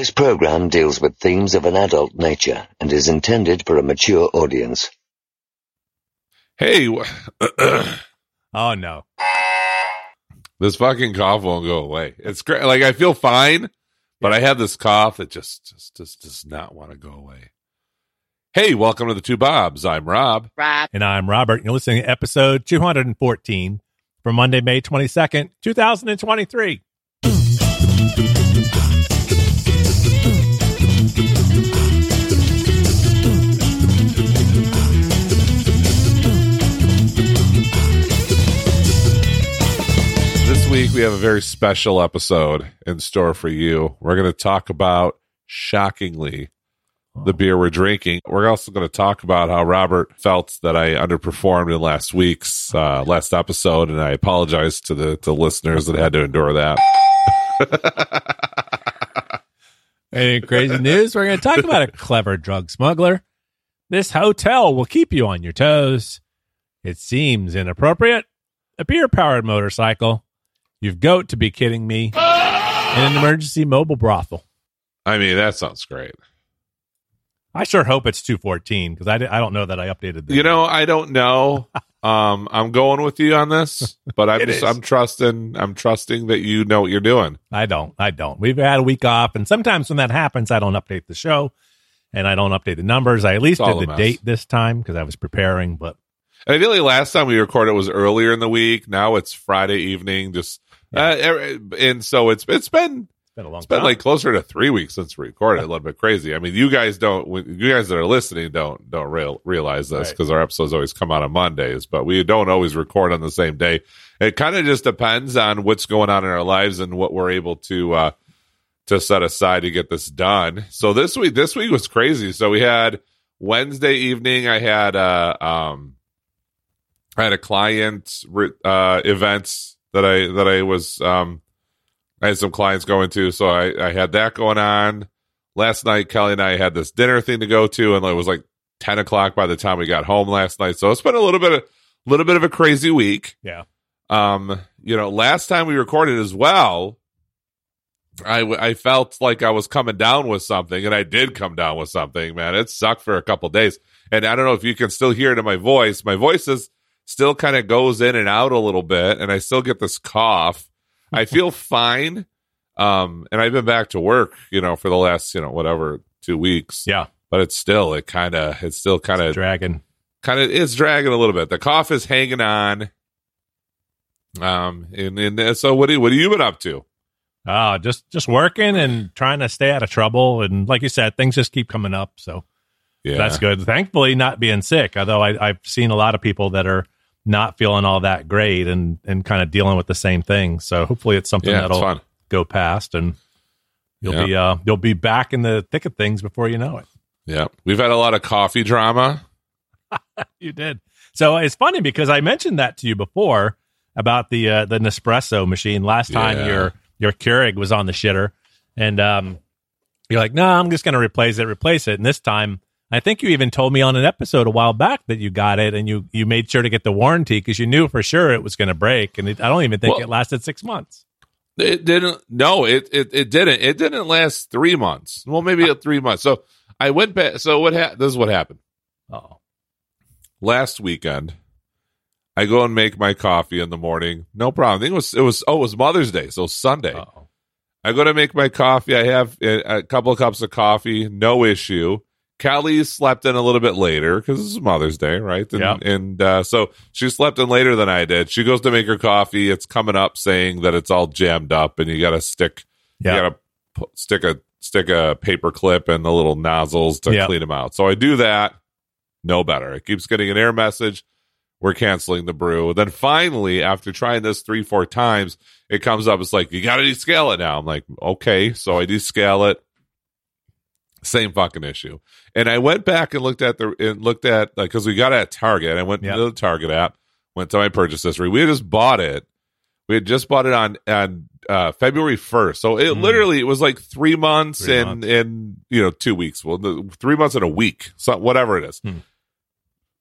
This program deals with themes of an adult nature and is intended for a mature audience. Hey, Oh no. this fucking cough won't go away. It's great. Like I feel fine, but I have this cough that just just just does not want to go away. Hey, welcome to the Two Bobs. I'm Rob. Rob. And I'm Robert. You're listening to episode 214 for Monday, May 22nd, 2023. Week we have a very special episode in store for you. We're going to talk about shockingly the beer we're drinking. We're also going to talk about how Robert felt that I underperformed in last week's uh, last episode, and I apologize to the to listeners that had to endure that. Any crazy news? We're going to talk about a clever drug smuggler. This hotel will keep you on your toes. It seems inappropriate. A beer powered motorcycle. You've got to be kidding me. And an emergency mobile brothel. I mean, that sounds great. I sure hope it's 214 because I, I don't know that I updated the You know, I don't know. Um, I'm going with you on this, but I'm just, is. I'm trusting I'm trusting that you know what you're doing. I don't. I don't. We've had a week off, and sometimes when that happens, I don't update the show, and I don't update the numbers. I at least did the mess. date this time because I was preparing. But And I feel like last time we recorded was earlier in the week. Now it's Friday evening. Just uh, er- and so it's it's been it's been a long it's been time. like closer to three weeks since we recorded. A little bit crazy. I mean, you guys don't you guys that are listening don't don't real, realize this Right. because our episodes always come out on Mondays, but we don't always record on the same day. It kind of just depends on what's going on in our lives and what we're able to uh to set aside to get this done. So this week this week was crazy. So we had Wednesday evening I had uh um I had a client uh event that I that I was um I had some clients going to, so I, I had that going on. Last night Kelly and I had this dinner thing to go to and it was like ten o'clock by the time we got home last night. So it's been a little bit of little bit of a crazy week. yeah. Um, you know, last time we recorded as well, I I felt like I was coming down with something, and I did come down with something, man. It sucked for a couple days. And I don't know if you can still hear it in my voice. My voice is still kind of goes in and out a little bit, and I still get this cough. I feel fine. Um, and I've been back to work, you know, for the last, you know, whatever, two weeks. Yeah. But it's still, it kind of, it's still kind of dragging. kind of it's dragging a little bit. The cough is hanging on. Um, and, and so what? do- What have you been up to? Oh, just just working and trying to stay out of trouble. And like you said, things just keep coming up. So Yeah, that's good. Thankfully, not being sick. Although I, I've seen a lot of people that are not feeling all that great and and kind of dealing with the same thing. So hopefully, it's something Yeah, that'll fun. go past and you'll Yeah. be uh you'll be back in the thick of things before you know it. Yeah, we've had a lot of coffee drama. You did. So it's funny because I mentioned that to you before about the uh, the Nespresso machine last time Yeah. your your Keurig was on the shitter, and um, you're like, no, I'm just going to replace it, replace it. And this time, I think you even told me on an episode a while back that you got it and you you made sure to get the warranty because you knew for sure it was going to break, and it, I don't even think Well- it lasted six months. It didn't. No, it it it didn't. It didn't last three months. Well, maybe ah. three months. So I went back. So what? Ha- this is what happened Oh, last weekend. I go and make my coffee in the morning. No problem. I think it was it was oh it was Mother's Day, so Sunday. oh, I go to make my coffee. I have a, a couple of cups of coffee, no issue. Callie slept in a little bit later because it's Mother's Day, right? And, Yeah. and uh, so she slept in later than I did. She goes to make her coffee. It's coming up saying that it's all jammed up, and you got to stick, Yeah. you got to stick a stick a paper clip in the little nozzles to Yeah. clean them out. So I do that. No better. It keeps getting an error message. We're canceling the brew. Then finally, after trying this three, four times, it comes up. It's like, you got to descale it now. I'm like, okay. So I descale it. Same fucking issue. And I went back and looked at the, and looked at, like, cause we got it at Target. I went Yeah. to the Target app, went to my purchase history. We had just bought it. We had just bought it on, on, uh, February 1st. So it Mm. literally, it was like three months Three and, months. and, you know, two weeks. Well, the, three months and a week. So whatever it is. Hmm.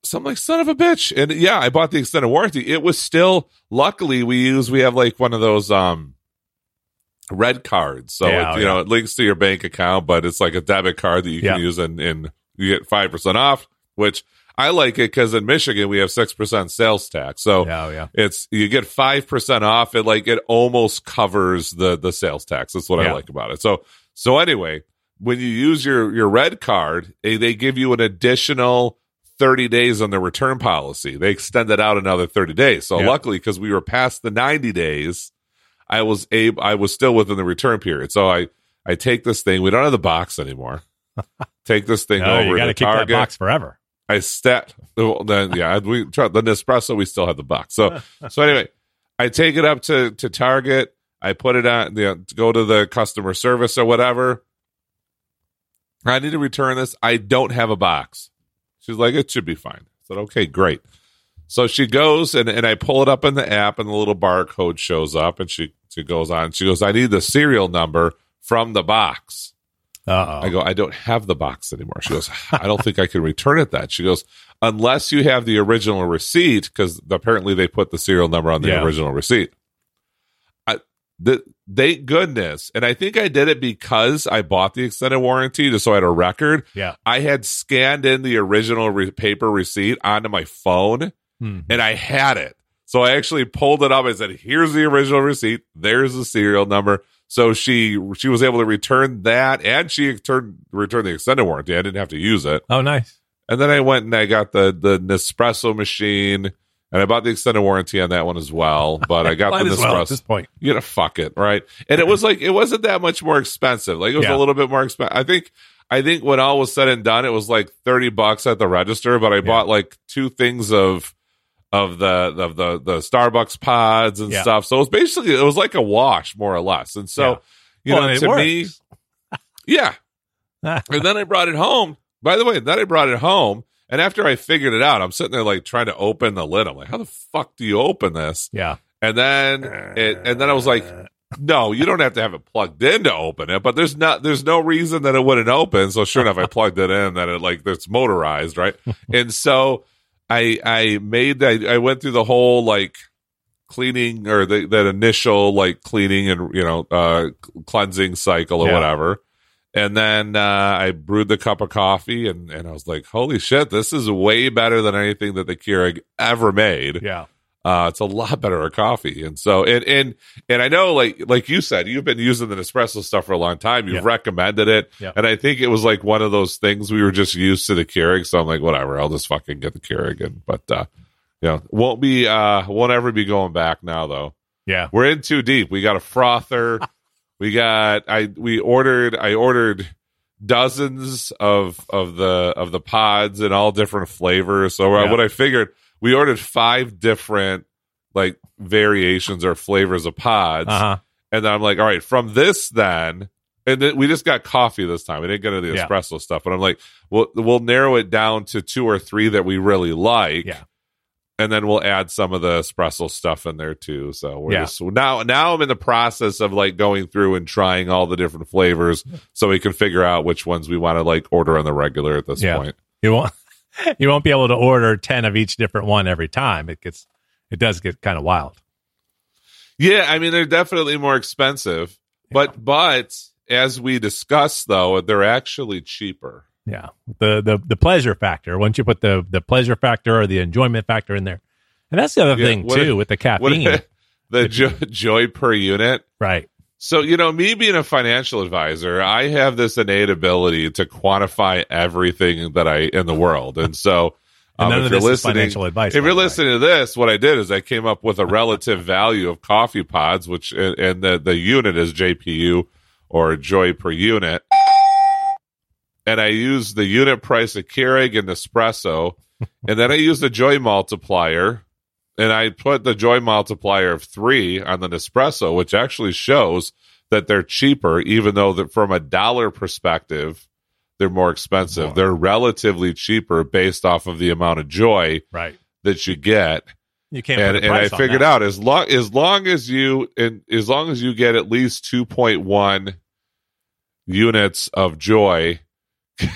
So I'm like, son of a bitch. And yeah, I bought the extended warranty. It was still, luckily, we use, we have like one of those, um, red cards. So Yeah, it, you know it links to your bank account, but it's like a debit card that you can Yeah. use and, and you get five percent off. Which I like it because in Michigan we have six percent sales tax. So Yeah, oh, yeah. it's you get five percent off. It like it almost covers the the sales tax. That's what I like about it. So so anyway, when you use your your red card, eh, they give you an additional. 30 days on the return policy. They extended out another 30 days. So Yeah. luckily, because we were past the 90 days, I was able, I was still within the return period. So I, I take this thing. We don't have the box anymore. take this thing you over got to keep that Target. box forever. I stat. Well, then yeah, we try the Nespresso. We still have the box. So so anyway, I take it up to to Target. I put it on. You know, to go to the customer service or whatever. I need to return this. I don't have a box. She's like, it should be fine. I said, okay, great. So she goes and, and I pull it up in the app and the little barcode shows up and she, she goes on. She goes, I need the serial number from the box. Uh I go, I don't have the box anymore. She goes, I don't think I can return it that. She goes, unless you have the original receipt, because apparently they put the serial number on the Yeah. original receipt. I, the, thank goodness. And I think I did it because I bought the extended warranty just so I had a record. Yeah. I had scanned in the original re- paper receipt onto my phone Hmm. and I had it. So I actually pulled it up I said, "Here's the original receipt. There's the serial number." So she she was able to return that, and she returned returned the extended warranty. I didn't have to use it. Oh, nice. And then I went and I got the the Nespresso machine, and I bought the extended warranty on that one as well. But I got the as well at this point. you gotta fuck it, right? And it was like it wasn't that much more expensive. Like it was Yeah. a little bit more expensive. I think I think when all was said and done, it was like thirty bucks at the register. But I bought like two things of of the of the the Starbucks pods and Yeah. stuff. So it was basically it was like a wash more or less. And so Yeah. you Well, know, to me, yeah. and then I brought it home. By the way, then I brought it home. And after I figured it out, I'm sitting there like trying to open the lid. I'm like, how the fuck do you open this? yeah. And then it, and then I was like, no, you don't have to have it plugged in to open it, but there's not, there's no reason that it wouldn't open. So sure enough, I plugged it in that it like, it's motorized, right? and so I, I made that, I went through the whole like cleaning or the, that initial like cleaning and, you know, uh, cleansing cycle or Yeah. whatever. And then, uh, I brewed the cup of coffee and, and I was like, holy shit, this is way better than anything that the Keurig ever made. Yeah. Uh, it's a lot better at coffee. And so, and, and, and I know, like, like you said, you've been using the Nespresso stuff for a long time. You've Yeah. recommended it. Yeah. And I think it was like one of those things we were just used to the Keurig. So I'm like, whatever, I'll just fucking get the Keurig. And, but, uh, you know, won't be, uh, won't ever be going back now though. Yeah. We're in too deep. We got a frother. we got, I, we ordered, I ordered dozens of, of the, of the pods in all different flavors. So uh, Yeah. what I figured, we ordered five different like variations or flavors of pods. Uh huh. And then I'm like, all right, from this then, and then we just got coffee this time. We didn't get into the Yeah. espresso stuff. But I'm like, we'll we'll narrow it down to two or three that we really like. Yeah. And then we'll add some of the espresso stuff in there too. So we're Yeah. just now now I'm in the process of like going through and trying all the different flavors so we can figure out which ones we want to like order on the regular at this Yeah. point. You won't. You won't be able to order ten of each different one every time. It gets. It does get kind of wild. Yeah, I mean they're definitely more expensive, but but as we discussed though, they're actually cheaper. Yeah. The the the pleasure factor. Once you put the the pleasure factor or the enjoyment factor in there, and that's the other Yeah, thing too if- with the caffeine. the jo- joy per unit. right. So you know, me being a financial advisor, I have this innate ability to quantify everything that I in the world, and so. And um, none if you're listening, financial advice. if you're listening to this, what I did is I came up with a relative value of coffee pods, which and and the the unit is JPU or joy per unit, and I used the unit price of Keurig and Nespresso, and then I used the joy multiplier, and I put the joy multiplier of three on the Nespresso, which actually shows that they're cheaper, even though that from a dollar perspective. They're more expensive. More. They're relatively cheaper based off of the amount of joy right. that you get You can't. and, and I figured that. out as long as long as you and as long as you get at least 2.1 units of joy in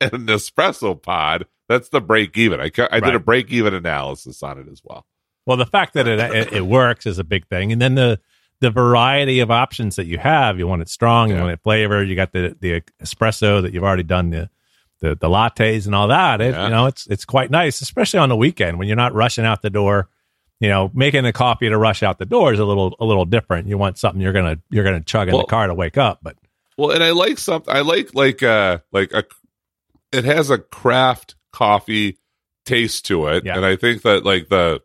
an espresso pod that's the break even I, I did a break even analysis on it as well Well, the fact that it, it it works is a big thing, and then the the variety of options that you have. You want it strong, you Yeah. want it flavored. You got the the espresso that you've already done the the, the lattes and all that. It, Yeah. You know, it's it's quite nice, especially on the weekend when you're not rushing out the door. You know, making a coffee to rush out the door is a little a little different. You want something you're gonna you're gonna chug in Well- the car to wake up. But Well, and I like something. I like like uh like a. It has a craft coffee taste to it, Yeah. and I think that like the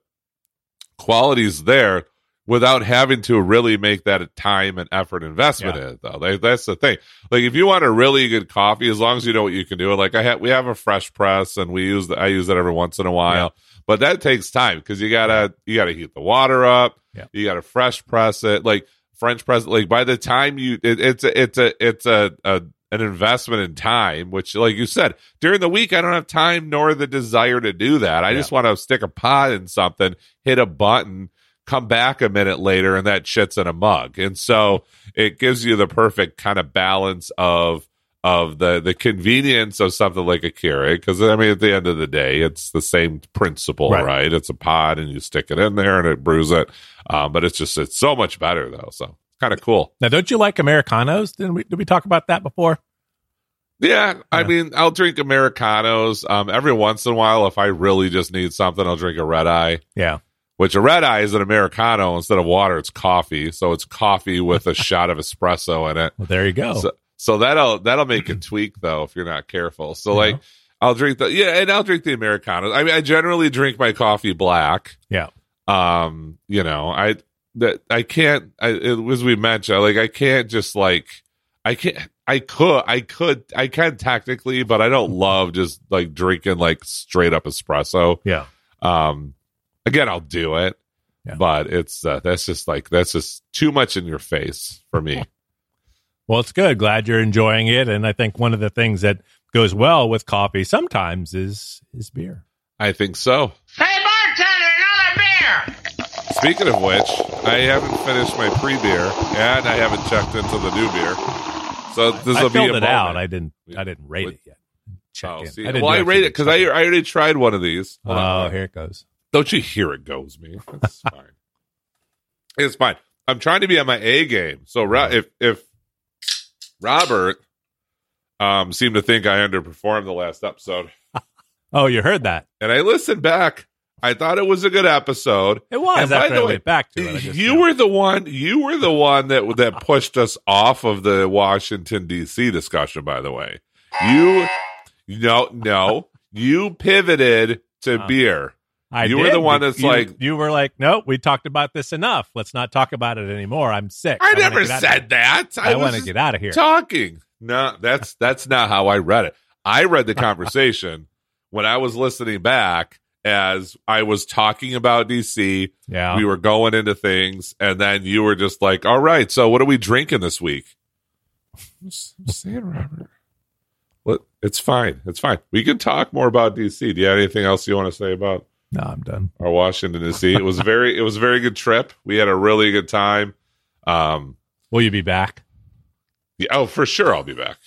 quality's there without having to really make that a time and effort investment Yeah. in it. Though Like, that's the thing. Like if you want a really good coffee, as long as you know what you can do. Like I have, we have a fresh press, and we use the, I use it every once in a while. But that takes time because you gotta you gotta heat the water up. Yeah. You gotta fresh press it. Like French press. Like by the time you, it, it's a, it's a it's a, a an investment in time. Which, like you said, during the week I don't have time nor the desire to do that. I Yeah. just want to stick a pot in something, hit a button, come back a minute later, and that shit's in a mug. And so it gives you the perfect kind of balance of of the the convenience of something like a Keurig because I mean at the end of the day it's the same principle Right. right, it's a pod and you stick it in there and it brews it um, but it's just it's so much better though so kind of cool now, don't you like Americanos? Didn't we did we talk about that before? yeah, I mean I'll drink Americanos um, every once in a while if I really just need something I'll drink a red eye Yeah. which a red eye is an Americano instead of water it's coffee so it's coffee with a shot of espresso in it Well, there you go. So, so that'll that'll make a tweak though if you're not careful. So Yeah. like I'll drink the yeah, and I'll drink the Americanos. I mean, I generally drink my coffee black. yeah. Um, you know, I that I can't. I, it, as we mentioned, like I can't just like I can't. I could, I could, I can technically, but I don't love just like drinking like straight up espresso. Yeah. Um, again, I'll do it, Yeah. but it's uh, that's just like that's just too much in your face for me. Well, it's good. Glad you're enjoying it. And I think one of the things that goes well with coffee sometimes is is beer. I think so. Hey, bartender, another beer! Speaking of which, I haven't finished my pre-beer, and I haven't checked into the new beer. So this will be a it out. moment. I didn't. I didn't rate it yet. Check Oh, in. see, I well, I rate it because I, I already tried one of these. Hold on. Oh, here it goes. Don't you hear it goes me? It's fine. It's fine. I'm trying to be on my A game. So Ro- if if Robert um seemed to think I underperformed the last episode, Oh, you heard that? and I listened back, I thought it was a good episode. It was And by the I way, back to it. Just, you were the one. You were the one that that pushed us off of the Washington D.C. discussion. By the way, you no no you pivoted to Uh, beer. I you were the one that's You- like- you were like, nope, we talked about this enough. Let's not talk about it anymore. I'm sick. I wanna never get out of said that. I, was want to get out of here. talking. No, that's that's not how I read it. I read the conversation when I was listening back as I was talking about DC. yeah. We were going into things, and then you were just like, "All right, so what are we drinking this week?" I'm saying, Robert. What? It's fine. It's fine. We can talk more about DC. Do you have anything else you want to say about no, I'm done. our Washington DC? It was very. It was a very good trip. We had a really good time. Um. Will you be back? Yeah, oh, for sure, I'll be back.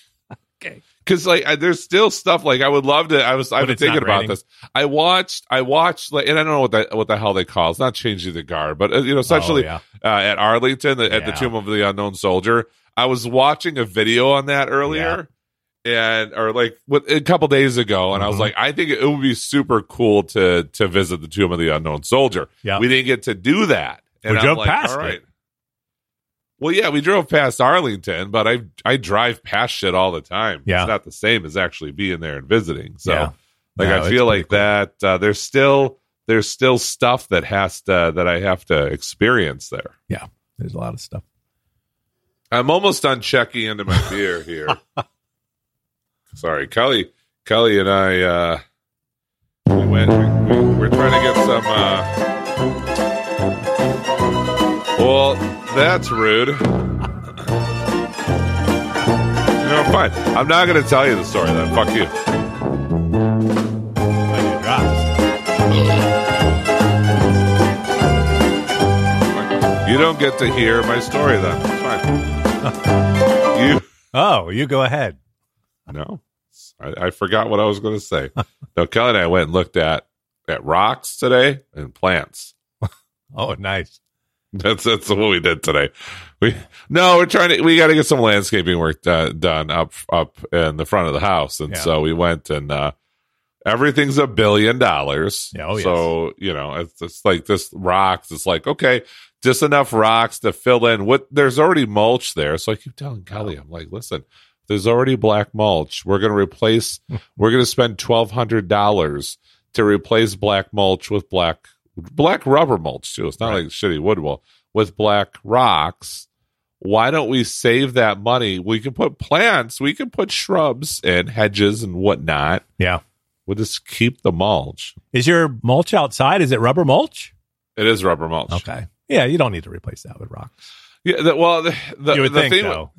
Okay. Because like, I, there's still stuff like I would love to. I was. I've been thinking about raining? this. I watched. I watched like, and I don't know what that what the hell they call. it. It's not changing the guard, but uh, you know, essentially Oh, uh, at Arlington the, at the Tomb of the Unknown Soldier. I was watching a video on that earlier, and or like what, a couple days ago, and I was Mhm. like, I think it would be super cool to to visit the Tomb of the Unknown Soldier. Yeah. We didn't get to do that. And We I'm drove like, past all it. Well, yeah, we drove past Arlington, but I I drive past shit all the time. Yeah. It's not the same as actually being there and visiting. So, Yeah. like, No, I feel like cool. that uh, there's still there's still stuff that has to that I have to experience there. Yeah. There's a lot of stuff. I'm almost done checking into my beer here. Sorry, Kelly. Kelly and I uh, we went. We, we, we're trying to get some. Uh, well, that's rude. You know, fine. I'm not going to tell you the story then. Fuck you. When it drops. You don't get to hear my story then. It's fine. you Oh, you go ahead. no. I, I forgot what I was going to say. no, Kelly and I went and looked at at rocks today and plants. Oh, nice. That's that's what we did today. We no, we're trying to. We got to get some landscaping work uh, done up up in the front of the house, and Yeah. so we went and uh, everything's a billion dollars. Yeah, oh, yes. so you know, it's, it's like this rocks. It's like okay, just enough rocks to fill in. What there's already mulch there, so I keep telling Kelly, I'm like, listen, there's already black mulch. We're going to replace. we're going to spend twelve hundred dollars to replace black mulch with black black rubber mulch too. It's not Right. like shitty wood wool with black rocks. Why don't we save that money? We can put plants, we can put shrubs and hedges and whatnot. Yeah. We'll just keep the mulch. Is your mulch outside? Is it rubber mulch? It is rubber mulch. Okay. Yeah, you don't need to replace that with rock. Yeah. The, well, the, the, you would the think thing. though.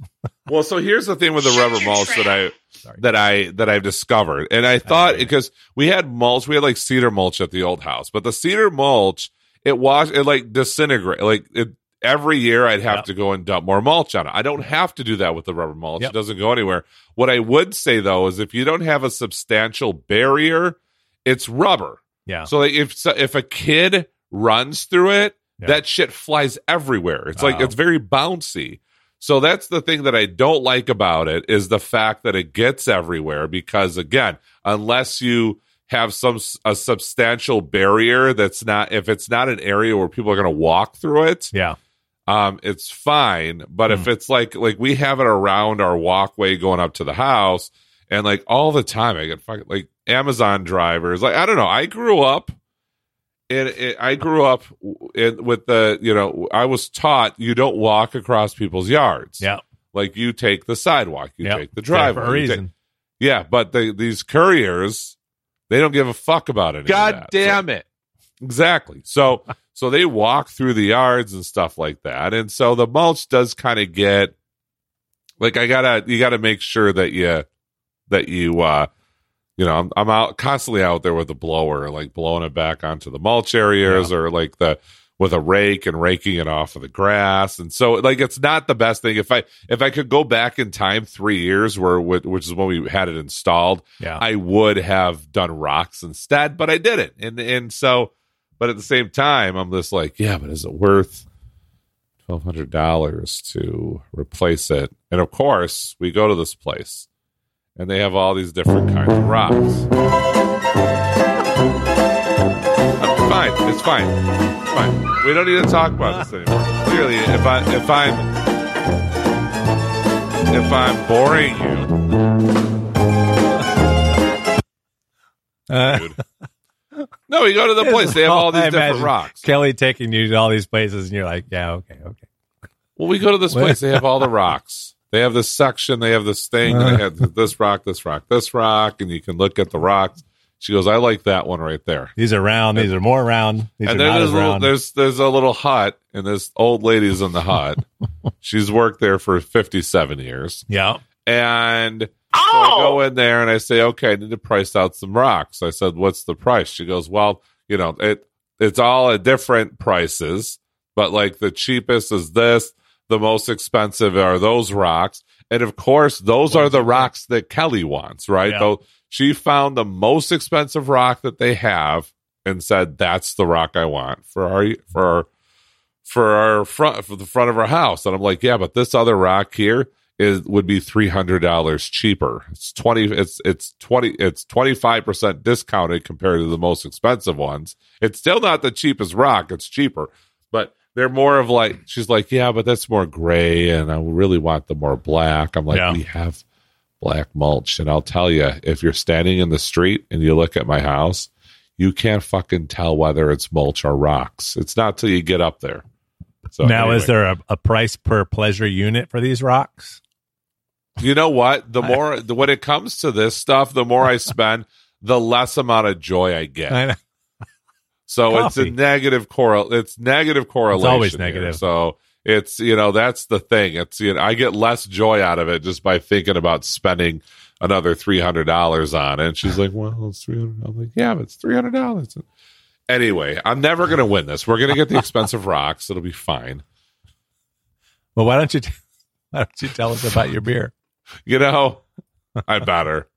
Well, so here's the thing with the rubber your mulch that I Sorry. that I that I've discovered, and I thought because we had mulch, we had like cedar mulch at the old house, but the cedar mulch it wash it like disintegrate like it. Every year, I'd have Yep. to go and dump more mulch on it. I don't have to do that with the rubber mulch; Yep. it doesn't go anywhere. What I would say though is, if you don't have a substantial barrier, it's rubber. Yeah. So like if if a kid runs through it, Yeah. that shit flies everywhere. It's like Oh. it's very bouncy. So that's the thing that I don't like about it is the fact that it gets everywhere because again, unless you have some a substantial barrier that's not if it's not an area where people are going to walk through it, Yeah. um it's fine, but if it's like like we have it around our walkway going up to the house and like all the time I get fucking like Amazon drivers, like I don't know, I grew up and it, I grew up in, with the, you know, I was taught you don't walk across people's yards. Yeah. Like you take the sidewalk, you Yep. take the It's driveway. for a you take- yeah, but the, these couriers, they don't give a fuck about it. God damn it. Exactly. So so they walk through the yards and stuff like that. And so the mulch does kind of get like I gotta you gotta make sure that you that you uh you know, I'm I'm out constantly out there with the blower, like blowing it back onto the mulch areas or like the with a rake and raking it off of the grass. And so like it's not the best thing. If I if I could go back in time three years where which is when we had it installed, Yeah. I would have done rocks instead, but I didn't. And and so, but at the same time, I'm just like, yeah, but is it worth twelve hundred dollars to replace it? And of course, we go to this place, and they have all these different kinds of rocks. I'm fine. It's fine. It's fine. We don't need to talk about this anymore. Clearly, if I if I'm if I'm boring you, Uh, dude. No, we go to the place. They have all these I different rocks. Kelly taking you to all these places, and you're like, yeah, okay, okay. Well, we go to this place. They have all the rocks. They have this section. They have this thing. and they uh-huh. have this rock, this rock, this rock, and you can look at the rocks. She goes, "I like that one right there." These are round. These are more round. These and are not there's as a little, round. there's there's a little hut, and this old lady's in the hut. She's worked there for 57 years, yeah. and so I oh! go in there and I say, okay, I need to price out some rocks. I said, what's the price? She goes, well, you know, it it's all at different prices, but like the cheapest is this, the most expensive are those rocks. And of course, those are the rocks that Kelly wants, right? Yeah. Though she found the most expensive rock that they have and said, that's the rock I want for our for our for our front for the front of our house. And I'm like, yeah, but this other rock here is would be three hundred dollars cheaper. It's twenty. It's it's twenty. It's twenty five percent discounted compared to the most expensive ones. It's still not the cheapest rock. It's cheaper, but they're more of like. She's like, yeah, but that's more gray, and I really want the more black. I'm like, Yeah. we have black mulch, and I'll tell you, if you're standing in the street and you look at my house. You can't fucking tell whether it's mulch or rocks. It's not till you get up there. So now, anyway. is there a, a price per pleasure unit for these rocks? You know what? The more the, when it comes to this stuff, the more I spend, the less amount of joy I get. I So it's a negative correl. It's negative correlation. It's always here. negative. So it's you know that's the thing. It's you know I get less joy out of it just by thinking about spending another three hundred dollars on it. And she's like, "Well, it's three hundred. I'm like, "Yeah, but it's three hundred dollars." Anyway, I'm never gonna win this. We're gonna get the expensive rocks. It'll be fine. Well, why don't you t- why don't you tell us about your beer? You know, I better.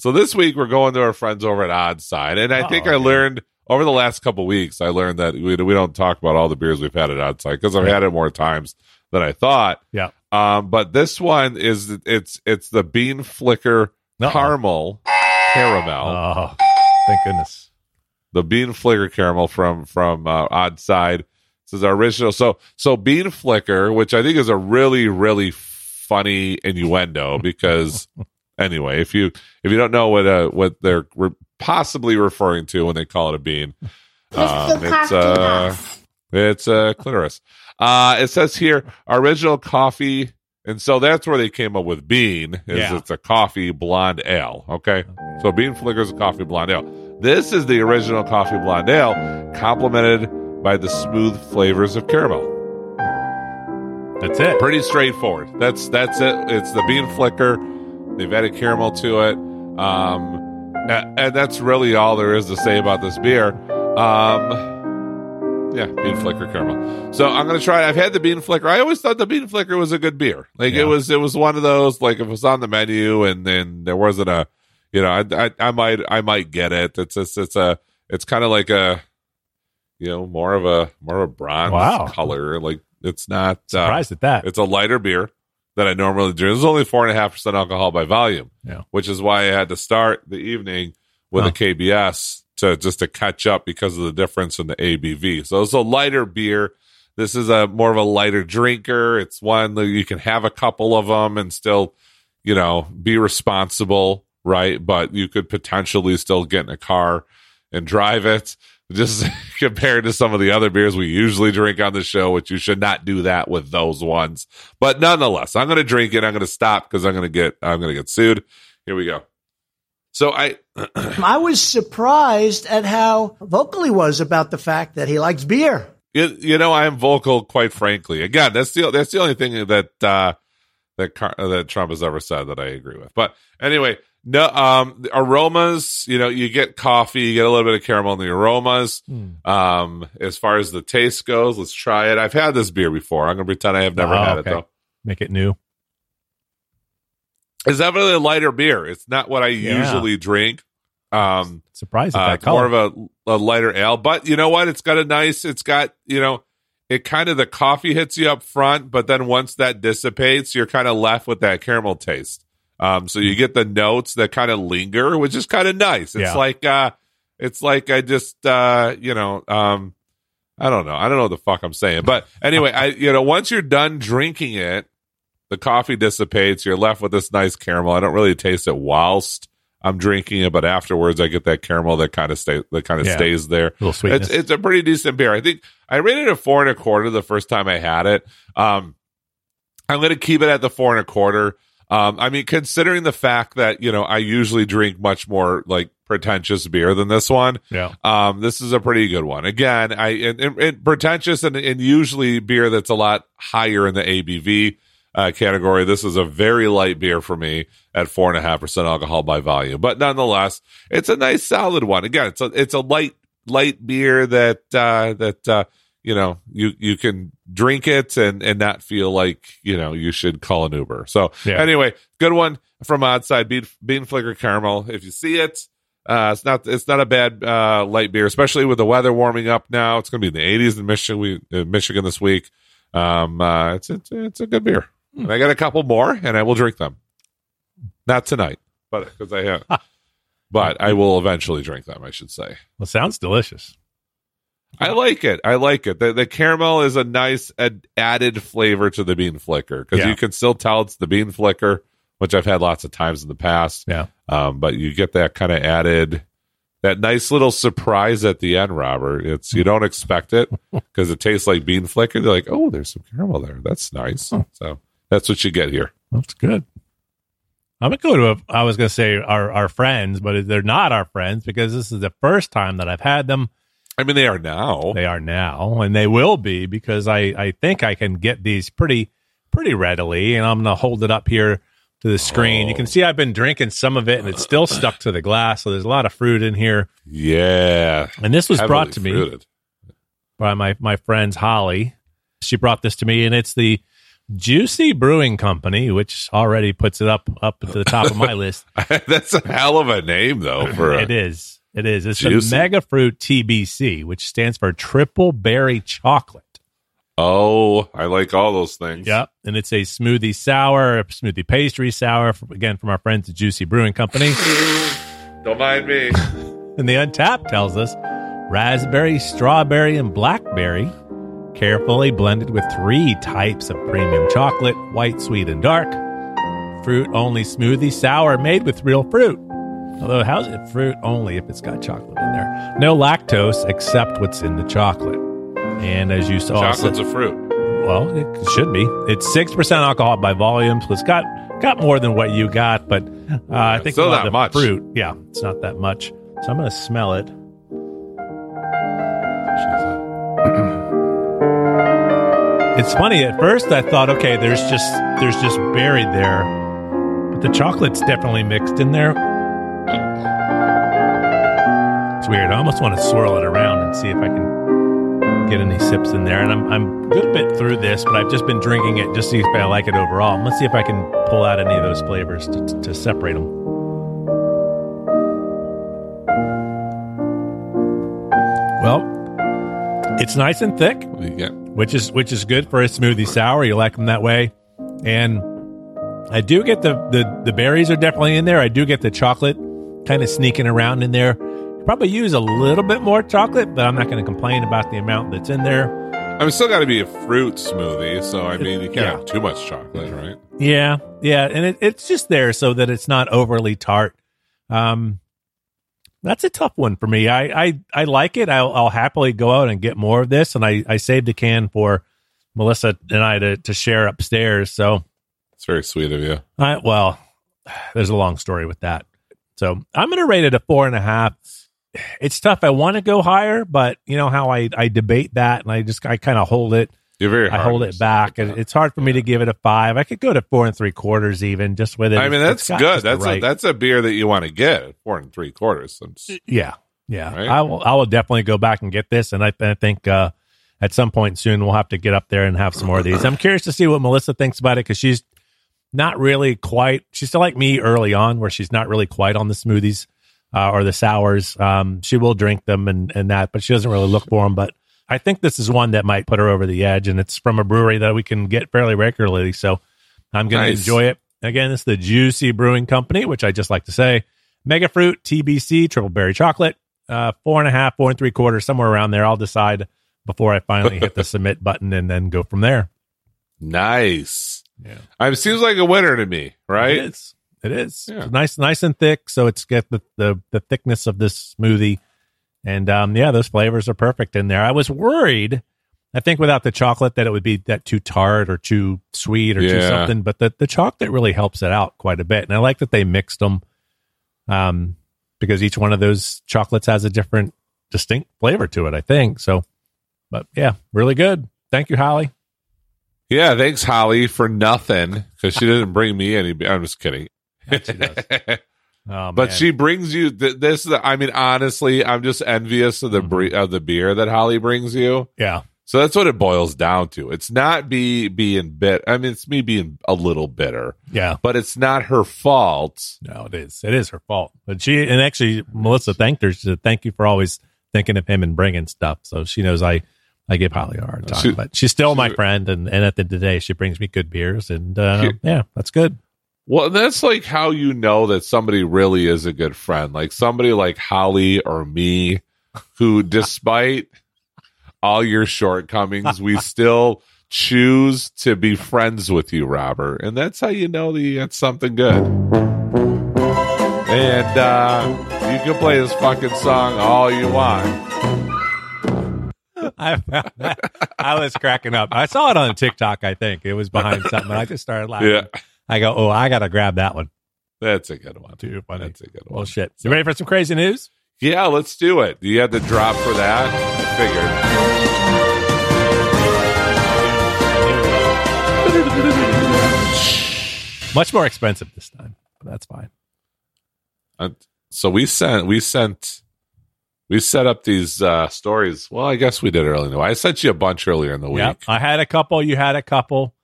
So this week we're going to our friends over at Odd Side, and I think Oh, I okay. learned over the last couple weeks, I learned that we we don't talk about all the beers we've had at Odd Side because I've had it more times than I thought. Yeah. Um, but this one is it's it's the bean flicker Uh-oh. caramel caramel. Oh, thank goodness. the bean flicker caramel from from uh, Odd Side. This is our original. So so bean flicker, which I think is a really really funny innuendo because anyway, if you if you don't know what uh what they're re- possibly referring to when they call it a bean, um, it's uh it's uh clitoris. Uh, it says here original coffee. And so that's where they came up with bean. Is Yeah. it's a coffee blonde ale? Okay, so bean flicker is a coffee blonde ale. This is the original coffee blonde ale, complemented by the smooth flavors of caramel. That's it. Pretty straightforward. That's that's it. It's the bean flicker. They've added caramel to it, um, and that's really all there is to say about this beer. Um, yeah, bean flicker caramel. So I'm gonna try it. I've had the bean flicker. I always thought the bean flicker was a good beer. Like Yeah. it was, it was one of those. Like if it was on the menu and then there wasn't a, you know, I, I, I might, I might get it. It's, it's, it's a, it's kind of like a, you know, more of a, more of a bronze Wow. color. Like it's not. Uh, Surprised at that. it's a lighter beer that I normally drink. It's only four and a half percent alcohol by volume, Yeah. which is why I had to start the evening with Huh. a KBS to just to catch up because of the difference in the ABV. So it's a lighter beer. This is a more of a lighter drinker. It's one that you can have a couple of them and still, you know, be responsible, right? But you could potentially still get in a car and drive it. Just compared to some of the other beers we usually drink on the show, which you should not do that with those ones. But nonetheless, I'm going to drink it. I'm going to stop because I'm going to get I'm going to get sued. Here we go. So I I was surprised at how vocal he was about the fact that he likes beer. you, you know I am vocal, quite frankly. Again, that's the that's the only thing that uh, that Car- that Trump has ever said that I agree with. But anyway, no um the aromas. You know, you get coffee, you get a little bit of caramel in the aromas. Um, as far as the taste goes, let's try it. I've had this beer before. I'm gonna pretend I have never Oh, had okay. it though. Make it new. It's definitely a lighter beer. It's not what I Yeah. usually drink. Um, Surprised at uh, that it's more of a, a lighter ale, but you know what? It's got a nice. It's got you know, it kind of the coffee hits you up front, but then once that dissipates, you're kind of left with that caramel taste. Um, so you get the notes that kind of linger, which is kind of nice. It's Yeah. like uh, it's like I just uh, you know, um, I don't know, I don't know what the fuck I'm saying, but anyway, I you know, once you're done drinking it, the coffee dissipates. You're left with this nice caramel. I don't really taste it whilst I'm drinking it, but afterwards I get that caramel that kind of stay that kind of Yeah. stays there. little sweetness. It's it's a pretty decent beer. I think I rated it a four and a quarter the first time I had it. Um, I'm going to keep it at the four and a quarter. Um, I mean, considering the fact that you know I usually drink much more like pretentious beer than this one. yeah. Um, this is a pretty good one. Again, I and, and, and pretentious and, and usually beer that's a lot higher in the ABV uh, category. This is a very light beer for me at four and a half percent alcohol by volume, but nonetheless, it's a nice solid one. Again, it's a it's a light light beer that uh, that uh, you know you you can drink it and and not feel like you know you should call an Uber. So Yeah. anyway, good one from Odd Side bean bean flicker caramel. If you see it. Uh, it's not it's not a bad uh, light beer, especially with the weather warming up now. It's going to be in the 80s in Michigan, we, in Michigan this week. Um, uh, it's, it's it's a good beer, and I got a couple more, and I will drink them. Not tonight, but because I have, but I will eventually drink them. I should say. Well, sounds delicious. I like it. I like it. The, the caramel is a nice ad- added flavor to the bean flicker because Yeah. you can still tell it's the bean flicker, which I've had lots of times in the past. Yeah. Um, but you get that kind of added, that nice little surprise at the end, Robert. It's you don't expect it because it tastes like bean flicker. They're like, oh, there's some caramel there. That's nice. So that's what you get here. That's good. I'm gonna go to a. I was gonna say our our friends, but they're not our friends because this is the first time that I've had them. I mean, they are now. They are now, and they will be because I I think I can get these pretty pretty readily, and I'm gonna hold it up here to the screen. You can oh. see I've been drinking some of it, and it's still stuck to the glass. So there's a lot of fruit in here, Yeah. and this was brought Heavily to me by my my friends Holly. She brought this to me, and it's the Juicy Brewing Company, which already puts it up up to the top of my list. That's a hell of a name, though. For a, It is. It is. It's Juicy. the Mega Fruit TBC, which stands for Triple Berry Chocolate. Oh, I like all those things. Yep. And it's a smoothie sour, a smoothie pastry sour, from, again, from our friends at Juicy Brewing Company. Don't mind me. And the Untappd tells us raspberry, strawberry, and blackberry, carefully blended with three types of premium chocolate white, sweet, and dark. Fruit only smoothie sour made with real fruit. Although, how's it fruit only if it's got chocolate in there? No lactose except what's in the chocolate. And as you saw, Chocolate's a fruit. well, it should be. It's six percent alcohol by volume, so it's got got more than what you got, but uh, I think still not much. fruit. Yeah, it's not that much. So I'm going to smell it. It's funny. At first, I thought, okay, there's just there's just buried there, but the chocolate's definitely mixed in there. Weird. I almost want to swirl it around and see if I can get any sips in there. And I'm I'm a good bit through this, but I've just been drinking it just to see if I like it overall. Let's see if I can pull out any of those flavors to, to separate them. Well, it's nice and thick What do you get? which is which is good for a smoothie sour. You like them that way, and I do get the the the berries are definitely in there. I do get the chocolate kind of sneaking around in there. Probably use a little bit more chocolate, but I'm not going to complain about the amount that's in there. I mean, still got to be a fruit smoothie, so I mean, you can't Yeah. have too much chocolate, right? Yeah, yeah, and it, it's just there so that it's not overly tart. Um, that's a tough one for me. I I, I like it. I'll, I'll happily go out and get more of this, and I, I saved a can for Melissa and I to, to share upstairs. So It's very sweet of you. I, well, there's a long story with that. So I'm going to rate it a four and a half. It's tough. I want to go higher, but you know how I, I debate that and I just, I kind of hold it. You're very. I hold it back and it's hard for me to give it a five. I could go to four and three quarters even just with it. I mean, that's good. That's a, that's a beer that you want to get four and three quarters. Yeah, yeah. Right? I will, I will definitely go back and get this. And I, I think, uh, at some point soon we'll have to get up there and have some more of these. I'm curious to see what Melissa thinks about it because she's not really quite. She's still like me early on, where she's not really quite on the smoothies uh, or the sours. Um, she will drink them and and that, but she doesn't really look for them. But I think this is one that might put her over the edge, and it's from a brewery that we can get fairly regularly. So I'm going to enjoy it. Again, it's the Juicy Brewing Company, which I just like to say. Mega Fruit TBC Triple Berry Chocolate, uh, four and a half, four and three quarters, somewhere around there. I'll decide before I finally hit the submit button and then go from there. nice. Yeah. It seems like a winner to me, right? is. It is Yeah. It's nice, nice and thick. So it's got the, the the thickness of this smoothie, and um, yeah, those flavors are perfect in there. I was worried, I think, without the chocolate that it would be that too tart or too sweet or too something. But the the chocolate really helps it out quite a bit, and I like that they mixed them, um, because each one of those chocolates has a different, distinct flavor to it. I think so. But yeah, really good. Thank you, Holly. Yeah. Thanks, Holly, for nothing because she didn't bring me any. I'm just kidding. She does. Oh, but man. she brings you th- this. I mean, honestly, I'm just envious of the Mm-hmm. bre- of the beer that Holly brings you. yeah, So that's what it boils down to. It's not be being bit. I mean, it's me being a little bitter, yeah. but it's not her fault. No, it is. It is her fault. But she and actually Melissa thanked her. She said, "Thank you for always thinking of him and bringing stuff." So she knows I I give Holly a hard time, She- but she's still my friend. And and at the end of the day, she brings me good beers, and uh, She- yeah, that's good. Well, that's like how you know that somebody really is a good friend. Like somebody like Holly or me, who, despite all your shortcomings, we still choose to be friends with you, Robert. And that's how you know that you got something good. And uh, you can play this fucking song all you want. I found that. I was cracking up. I saw it on TikTok. I think it was behind something. I just started laughing. Yeah, I go, oh, I gotta grab that one. that's a good one. Too funny. That's a good one. Well, shit. You ready for some crazy news? Yeah, let's do it. You had the drop for that? I figured. Much more expensive this time, but that's fine. Uh, so we sent we sent we set up these uh stories well i guess we did earlier in the week i sent you a bunch earlier in the week Yeah, I had a couple. You had a couple.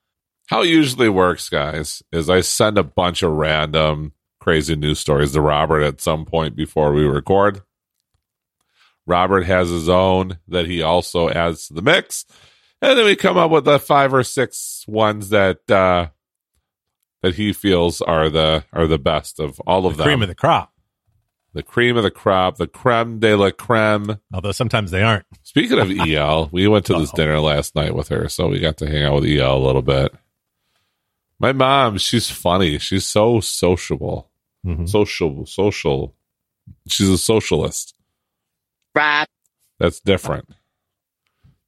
How it usually works guys is i send a bunch of random crazy news stories to robert at some point before we record Robert has his own that he also adds to the mix. And then we come up with the five or six ones that uh that he feels are the are the best of all of them. The them. cream of the crop. the cream of the crop, the creme de la creme. Although sometimes they aren't. Speaking of EL, we went to this Uh-oh. dinner last night with her, so we got to hang out with EL a little bit. My mom, she's funny. She's so sociable. Mhm. Social, social. She's a socialist. Right. That's different.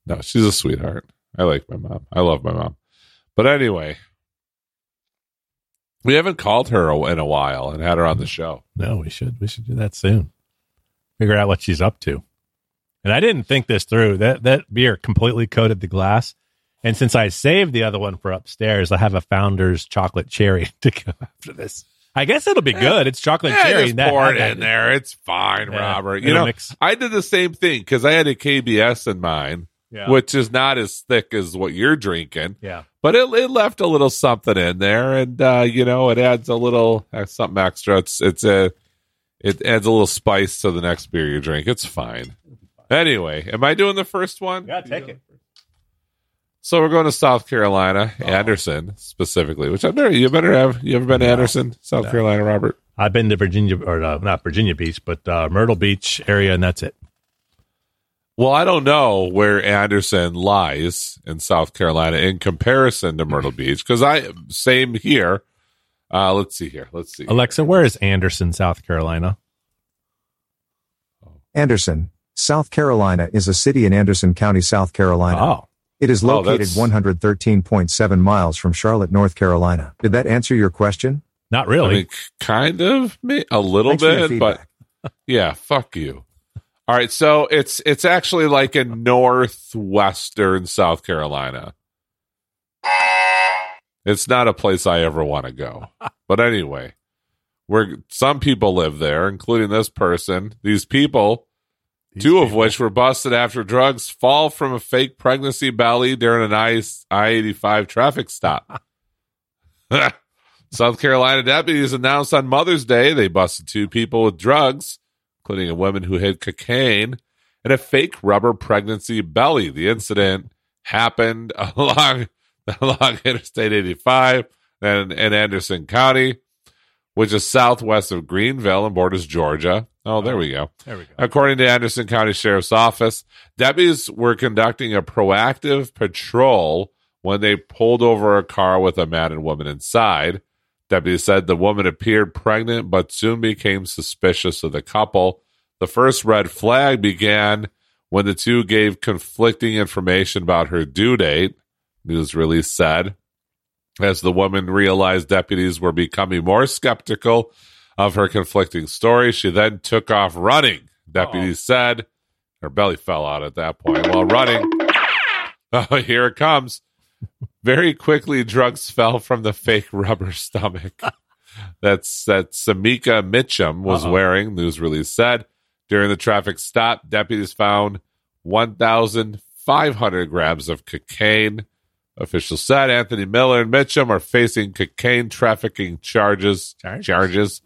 No, she's a sweetheart. I like my mom. I love my mom. But anyway, we haven't called her in a while and had her on the show. No, we should. We should do that soon. Figure out what she's up to. And I didn't think this through. That that beer completely coated the glass. And since I saved the other one for upstairs, I have a Founder's chocolate cherry to go after this. I guess it'll be good. It's chocolate Yeah, cherry. just That- pour it in there. It's fine, Yeah, Robert. You know, mix. I did the same thing because I had a KBS in mine, Yeah. which is not as thick as what you're drinking, yeah. but it, it left a little something in there, and uh, you know, it adds a little uh, something extra. It's it's a it adds a little spice to the next beer you drink. It's fine. Anyway, am I doing the first one? Yeah, take it. So we're going to South Carolina, Oh. Anderson specifically, which I've never. You better have. You ever been to No. Anderson, South No. Carolina, Robert? I've been to Virginia, or uh, not Virginia Beach, but uh, Myrtle Beach area, and that's it. Well, I don't know where Anderson lies in South Carolina in comparison to Myrtle Beach because I am same here. Uh, let's see here. Let's see. Alexa, where is Anderson, South Carolina? Anderson, South Carolina is a city in Anderson County, South Carolina. Oh, It is Oh, located that's- 113.7 miles from Charlotte, North Carolina. Did that answer your question? not I really. mean, kind of, a little Thanks bit, but yeah, fuck you. All right, so it's it's actually like in northwestern South Carolina. It's not a place I ever want to go. But anyway, where some people live there, including this person. These people Two of which were busted after drugs fall from a fake pregnancy belly during an I eighty five traffic stop. South Carolina deputies announced on Mother's Day they busted two people with drugs, including a woman who hid cocaine and a fake rubber pregnancy belly. The incident happened along along Interstate 85 and in Anderson County, which is southwest of Greenville and borders Georgia. Oh, there we go. There we go. According to Anderson County Sheriff's Office, deputies were conducting a proactive patrol when they pulled over a car with a man and woman inside. Deputies said the woman appeared pregnant but soon became suspicious of the couple. The first red flag began when the two gave conflicting information about her due date, news release said. As the woman realized deputies were becoming more skeptical of her conflicting story, she then took off running. Deputies said her belly fell out at that point while running. Oh, here it comes. Very quickly, drugs fell from the fake rubber stomach. That's that Samika Mitchum was Uh-oh. wearing, news release said. During the traffic stop, deputies found 1,500 grams of cocaine. Officials said Anthony Miller and Mitchum are facing cocaine trafficking charges, Charges? charges,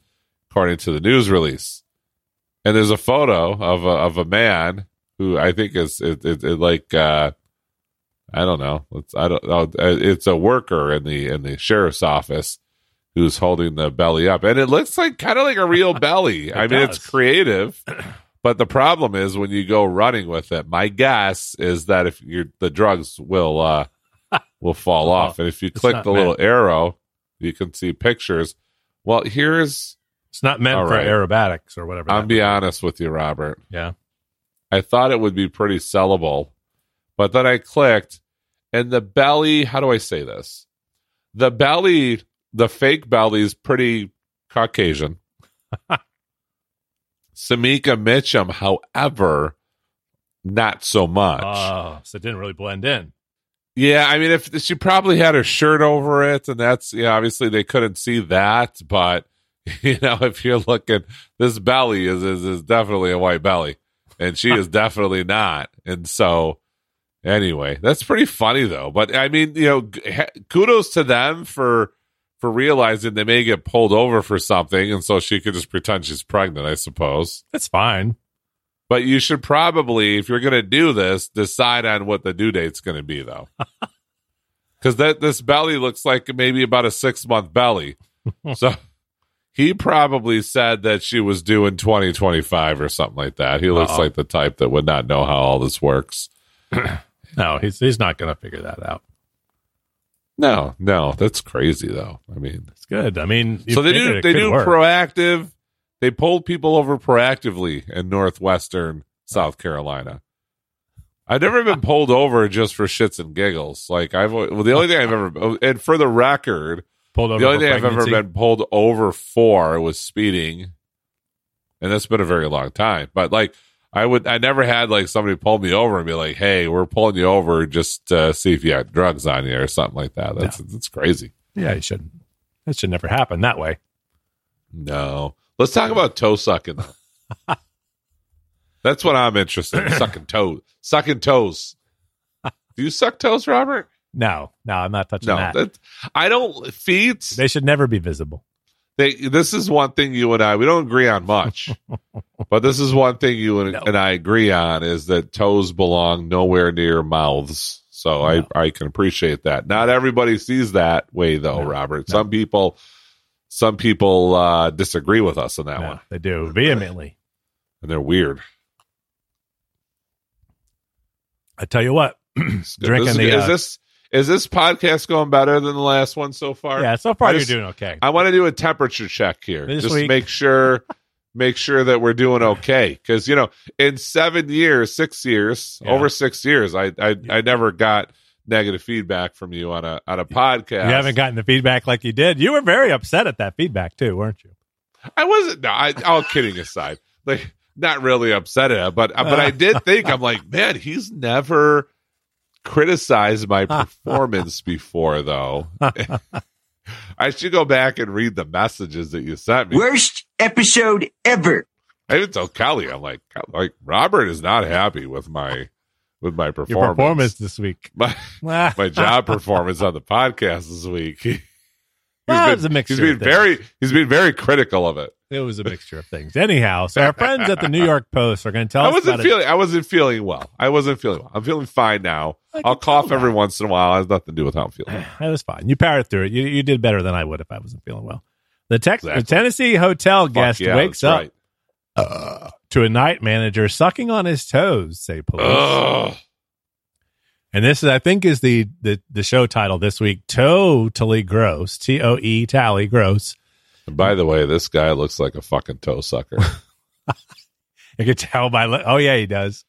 according to the news release. And there's a photo of a, of a man who I think is it, it, it like uh, I don't know. It's I don't know. It's a worker in the in the sheriff's office who's holding the belly up, and it looks like kind of like a real belly. I mean, it's creative, but the problem is when you go running with it. My guess is that if you're the drugs will uh, will fall Well, off, and if you click the little arrow, you can see pictures. Well, here's It's not meant All for right. aerobatics or whatever. I'll be would honest with you, Robert. Yeah. I thought it would be pretty sellable, but then I clicked, and the belly. How do I say this? The belly, the fake belly, is pretty Caucasian. Samika Mitchum, however, not so much. Oh, so it didn't really blend in. Yeah, I mean, if she probably had her shirt over it, and that's yeah, obviously they couldn't see that, but you know, if you're looking, this belly is is, is definitely a white belly, and she is definitely not, and so anyway, that's pretty funny though. But I mean, you know, kudos to them for for realizing they may get pulled over for something, and so she could just pretend she's pregnant, I suppose. That's fine. But you should probably, if you're going to do this, decide on what the due date's going to be, though. Because that this belly looks like maybe about a six month belly. so he probably said that she was due in 2025 or something like that. He looks Uh-oh. like the type that would not know how all this works. No, he's he's not going to figure that out. No, no, that's crazy though. I mean, It's good. I mean, so they do they do work. proactive. They pulled people over proactively in northwestern South Carolina. I've never been pulled over just for shits and giggles. Like I've well, the only thing I've ever and for the record, pulled over. the only thing I've ever been pulled over for was speeding, and that's been a very long time. But like I would, I never had like somebody pull me over and be like, "Hey, we're pulling you over just to see if you got drugs on you or something like that." That's that's crazy. Yeah, you shouldn't. That should never happen that way. No. Let's talk about toe sucking. That's what I'm interested in. Sucking toes. Sucking toes. Do you suck toes, Robert? No, no, I'm not touching No. that. That, I don't feet. They should never be visible. They, this is one thing you and I we don't agree on much. but this is one thing you and, No. and I agree on is that toes belong nowhere near mouths. So No. I, I can appreciate that. Not everybody sees that way though. Robert. Some people some people uh, disagree with us on that one. they do vehemently. And they're weird. I tell you what, drinking This- the. is uh, this is this podcast going better than the last one so far? yeah, so far I you're doing okay. I want to do a temperature check here. This just week- make sure make sure that we're doing okay because you know in seven years, six years, Yeah. over six years, I I, I never got negative feedback from you on a on a podcast. You haven't gotten the feedback like you did. You were very upset at that feedback too, weren't you? I wasn't. No, I, all kidding aside, like not really upset at it, but but I did think I'm like, man, he's never criticized my performance before, though. I should go back and read the messages that you sent me. Worst episode ever. I even told Kelly, I'm like, like Robert is not happy with my with my performance. Your performance this week. my my job performance on the podcast this week. Well, he's it was a been, mixture he's been very he's been very critical of it. It was a mixture of things. Anyhow, so our friends at the New York Post are going to tell I us wasn't about feeling. I wasn't feeling well. I wasn't feeling well. I'm feeling fine now. I'll cough every once in a while. It has nothing to do with how I'm feeling. it. That was fine. You powered through it. You, you did better than I would if I wasn't feeling well. The, Tex- Exactly. the Tennessee hotel guest yeah, wakes up uh, to a night manager sucking on his toes. Say police. Ugh. And this is, I think, is the the, the show title this week. Totally gross. T O E tally gross. And by the way, this guy looks like a fucking toe sucker. You can tell by li- oh yeah he does.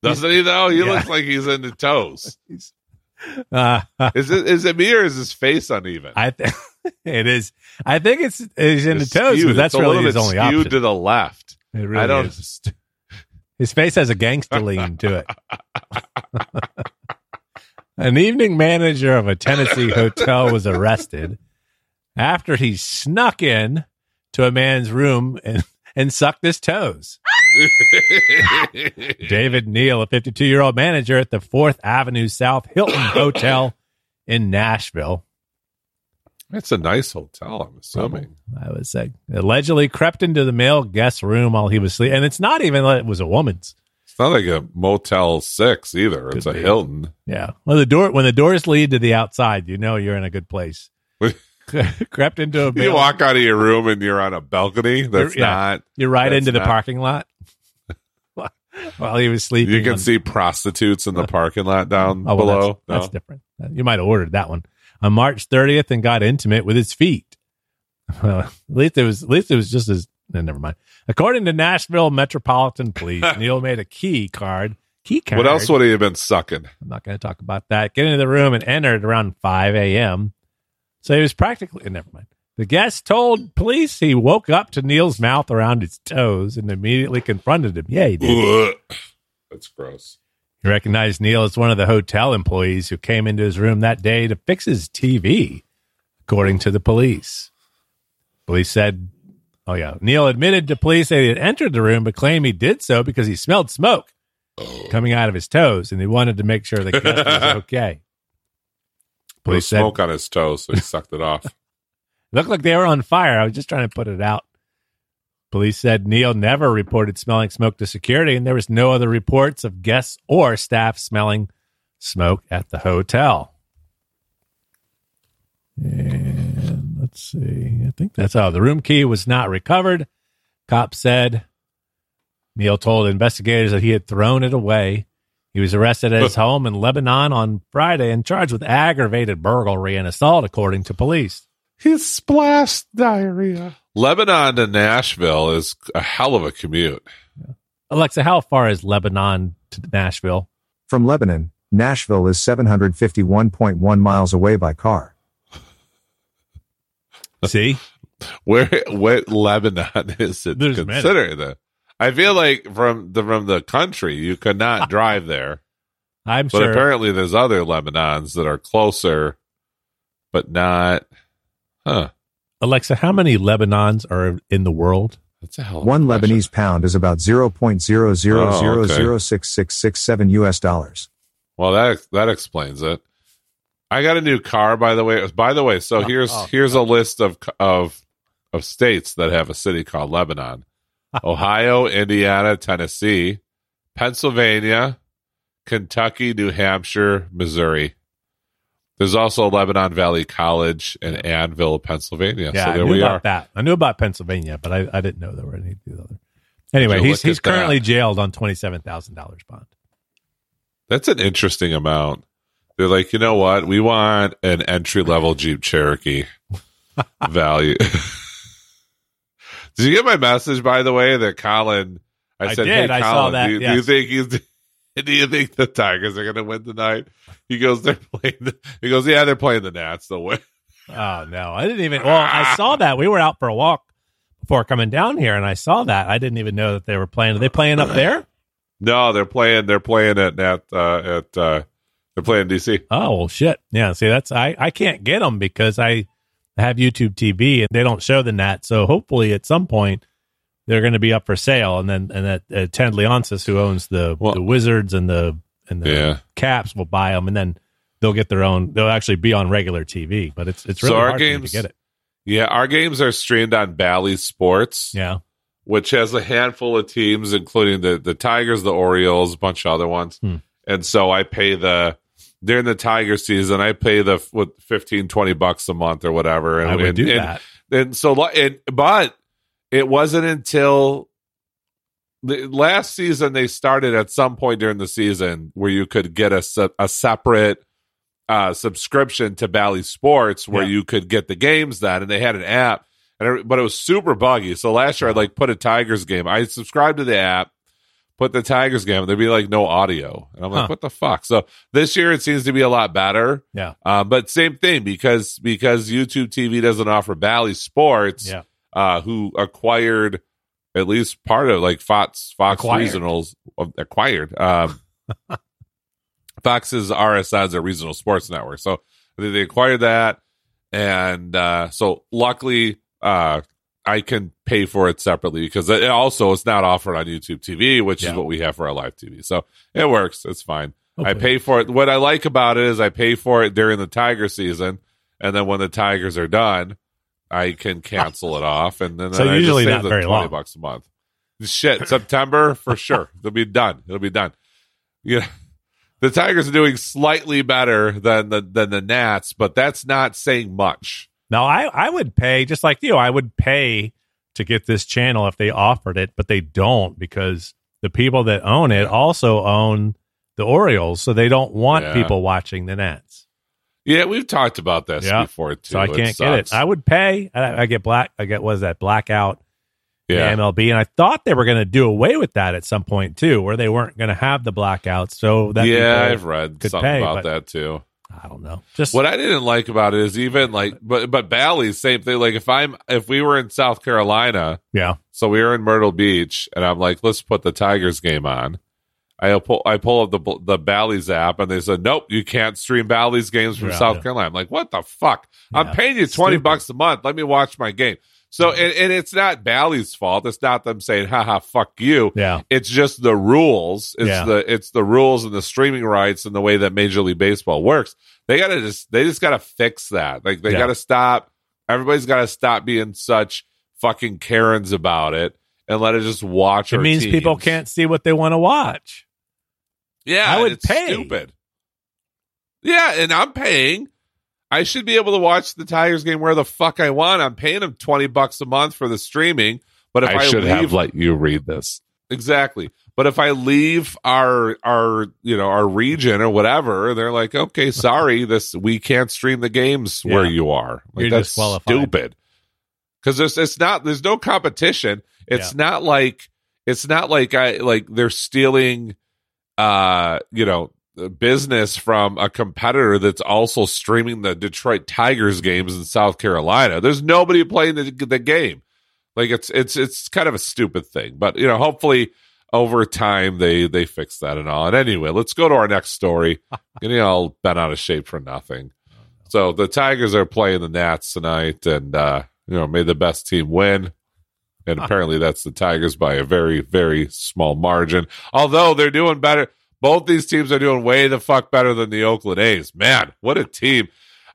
Doesn't he though? He Yeah. looks like he's into toes. Uh, Is it is it me or is his face uneven? I th- it is. I think it's it's in the toes, but that's really his only skewed option. to the left. It really I don't. is. His face has a gangster lean to it. An evening manager of a Tennessee hotel was arrested after he snuck in to a man's room and, and sucked his toes. David Neal, a 52 year old manager at the 4th Avenue South Hilton Hotel in Nashville, It's a nice hotel. I'm assuming. I would say, allegedly crept into the male guest room while he was sleeping. And it's not even like it was a woman's. It's not like a Motel Six either. It's a be. Hilton. Yeah. Well, the door when the doors lead to the outside, you know you're in a good place. Crept into a You walk out of your room and you're on a balcony. That's Yeah. not. You're right into the parking lot while he was sleeping. You can on- see prostitutes in the uh, parking lot down Oh, well, below. That's, No? that's different. Uh, you might have ordered that one on March 30th and got intimate with his feet. Well, at least it was. At least it was just as. No, never mind. According to Nashville Metropolitan Police, Neal made a key card. Key card. What else would he have been sucking? I'm not going to talk about that. Get into the room and entered around 5 a.m. So he was practically. Eh, never mind. The guest told police he woke up to Neal's mouth around his toes and immediately confronted him. Yeah, he did. That's gross. He recognized Neil as one of the hotel employees who came into his room that day to fix his TV, according to the police. Police said, oh, yeah. Neal admitted to police that he had entered the room, but claimed he did so because he smelled smoke coming out of his toes and he wanted to make sure the guest was okay. Put Police said, smoke on his toes, so he sucked it off. looked like they were on fire. I was just trying to put it out. Police said Neal never reported smelling smoke to security, and there was no other reports of guests or staff smelling smoke at the hotel. And let's see. I think that's how The room key was not recovered. Cop said Neal told investigators that he had thrown it away. He was arrested at his home in Lebanon on Friday and charged with aggravated burglary and assault, according to police. He splashed diarrhea. Lebanon to Nashville is a hell of a commute. Alexa, how far is Lebanon to Nashville? From Lebanon, Nashville is 751.1 miles away by car. See? Where what Lebanon is it There's many. considered? The, I feel like from the from the country you could not drive there, I'm but sure. apparently there's other Lebanons that are closer, but not. Huh? Alexa, how many Lebanons are in the world? That's a hell. Of a One question. Lebanese pound is about Oh, 0.000066667 US dollars. Well, that that explains it. I got a new car, by the way. By the way, so Oh, here's oh, here's a list of of of states that have a city called Lebanon: Ohio, Indiana, Tennessee, Pennsylvania, Kentucky, New Hampshire, Missouri. There's also Lebanon Valley College in Annville, Pennsylvania. Yeah, so I knew we about are. that. I knew about Pennsylvania, but I, I didn't know there were any of the other. Anyway, he's he's at that? currently jailed on twenty seven thousand dollars bond. That's an interesting amount. They're like, you know what? We want an entry level Jeep Cherokee value. did you get my message, by the way, that Colin? I I said, did. hey, I saw that, do, you, do you think he's? Do you think the Tigers are going to win tonight? He goes, they're playing. The, he goes, yeah, they're playing the Nats. They'll win. Oh no, I didn't even. Well, I saw that we were out for a walk before coming down here, and I saw that. I didn't even know that they were playing. Are they playing up there? No, they're playing. They're playing at Nat. Uh, at uh, they're playing DC. Oh well, shit. Yeah. See, that's I. I can't get them because I have YouTube TV and they don't show the net. So hopefully, at some point, they're going to be up for sale, and then and that uh, Ted Leonsis, who owns the Well- the Wizards and the and the Yeah. Caps, will buy them, and then they'll get their own. They'll actually be on regular TV, but it's it's So really our hard games- to get it. Yeah, our games are streamed on Bally Sports. Yeah. which has a handful of teams, including the the Tigers, the Orioles, a bunch of other ones. Hmm. And so I pay the during the Tiger season, I pay the what 15, 20 bucks a month or whatever. And I would and, do and, that. And so, and but it wasn't until the last season they started at some point during the season where you could get a a separate uh, subscription to Bally Sports where Yeah. you could get the games then, and they had an app. And but it was super buggy. So last year I like put a Tigers game. I subscribed to the app, put the Tigers game. There'd be like no audio, and I'm like, Huh. what the fuck? So this year it seems to be a lot better. Yeah. Um, but same thing because because YouTube TV doesn't offer Bally Sports, Yeah. uh, who acquired at least part of like Fox Fox Acquired. regionals uh, acquired. Um, Fox's RSN is a regional sports network, so they, they acquired that, and uh, so luckily uh, I can pay for it separately because it also it's not offered on YouTube TV, which Yeah. is what we have for our live TV. So it works. It's fine. I pay for it. What I like about it is I pay for it during the Tiger season, and then when the Tigers are done, I can cancel it off, and then So I just usually save not the very twenty long. bucks a month. Shit, September for sure. It'll be done. It'll be done. Yeah, the Tigers are doing slightly better than the than the Nats, but that's not saying much. No, I, I would pay just like you. I would pay to get this channel if they offered it, but they don't because the people that own it also own the Orioles, so they don't want Yeah. people watching the Nats. Yeah, we've talked about this Yeah. before too. So I can't get it. I would pay. I, I get black. I get what is that blackout yeah, the MLB, and I thought they were going to do away with that at some point too, where they weren't going to have the blackouts. So that yeah, I've read something pay, about that too. I don't know. Just What I didn't like about it is even like, but but Bally's same thing. Like if I'm if we were in South Carolina, yeah, so we were in Myrtle Beach, and I'm like, let's put the Tigers game on. I pull I pull up the the Bally's app, and they said, nope, you can't stream Bally's games from Yeah, South yeah. Carolina. I'm like, what the fuck? I'm paying you twenty stupid. bucks a month. Let me watch my game. So and, and it's not Bally's fault. It's not them saying, haha, fuck you. yeah, It's just the rules. It's Yeah. the it's the rules and the streaming rights and the way that Major League Baseball works. They gotta just they just gotta fix that. Like they Yeah. gotta stop. Everybody's gotta stop being such fucking Karens about it and let us just watch. It means people can't see what they want to watch. Yeah, I would it's pay. Stupid. Yeah, and I'm paying. I should be able to watch the Tigers game where the fuck I want. I'm paying them twenty bucks a month for the streaming. But if I, I should leave, have let you read this. exactly. But if I leave our our you know our region or whatever, they're like, okay, sorry, this we can't stream the games where you are. Like You're that's stupid. Because there's it's not there's no competition. It's not like it's not like I like they're stealing uh you know business from a competitor that's also streaming the Detroit Tigers games in South Carolina. There's nobody playing the, the game. Like it's it's it's kind of a stupid thing, but you know, hopefully over time they they fix that and all. And anyway, let's go to our next story. Getting all bent out of shape for nothing. So the Tigers are playing the Nats tonight, and uh, you know, may the best team win. And apparently, that's the Tigers by a very, very small margin. Although they're doing better, both these teams are doing way the fuck better than the Oakland A's. Man, what a team!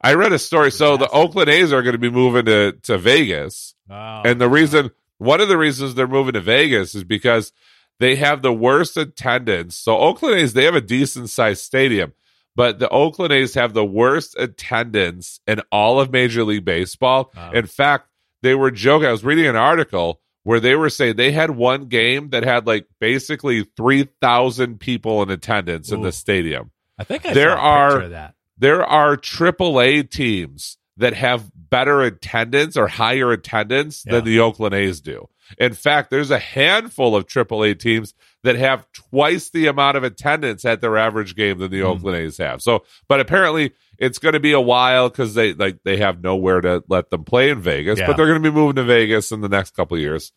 I read a story. So the Oakland A's are going to be moving to to Vegas. Oh, And the reason, one of the reasons they're moving to Vegas is because they have the worst attendance. So Oakland A's, they have a decent sized stadium, but the Oakland A's have the worst attendance in all of Major League Baseball. Wow. In fact, they were joking. I was reading an article where they were saying they had one game that had like basically 3,000 people in attendance in the stadium I think I there are- picture of that. there are AAA teams that have better attendance or higher attendance Yeah. than the Oakland A's do. In fact, there's a handful of AAA teams that have twice the amount of attendance at their average game than the Hmm. Oakland A's have. So, but apparently it's going to be a while because they like they have nowhere to let them play in Vegas. Yeah. But they're going to be moving to Vegas in the next couple of years.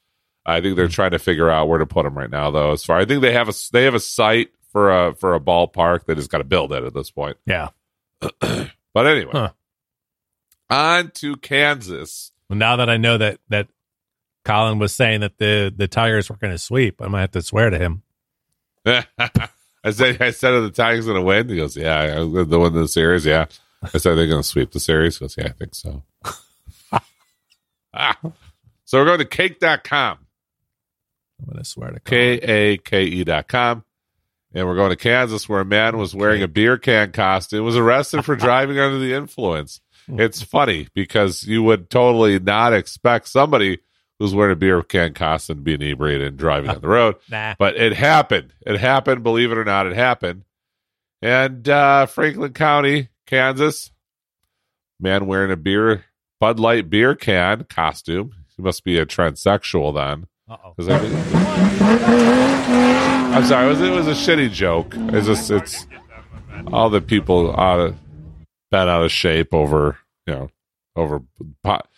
I think they're trying to figure out where to put them right now, though. As far I think they have a they have a site for a for a ballpark. They just got to build it at this point. Yeah. But anyway, Huh. on to Kansas. Well, now that I know that that Colin was saying that the the Tigers were going to sweep, I might have to swear to him. I said, I said, are the Tigers going to win? He goes, yeah, the win the series. Yeah. I said, they're going to sweep the series. He goes, yeah, I think so. Ah. So we're going to kake.com, I'm going to swear to. K A K E dot com. And we're going to Kansas where a man was wearing a beer can costume, was arrested for driving under the influence. It's funny because you would totally not expect somebody who's wearing a beer can costume to be inebriated and driving on the road. Nah. But it happened. It happened. Believe it or not, it happened. And uh, Franklin County, Kansas, man wearing a beer Bud Light beer can costume. He must be a transsexual then. I I'm sorry. It was, it was a shitty joke. It's just it's all the people out of bent out of shape over you know over pot,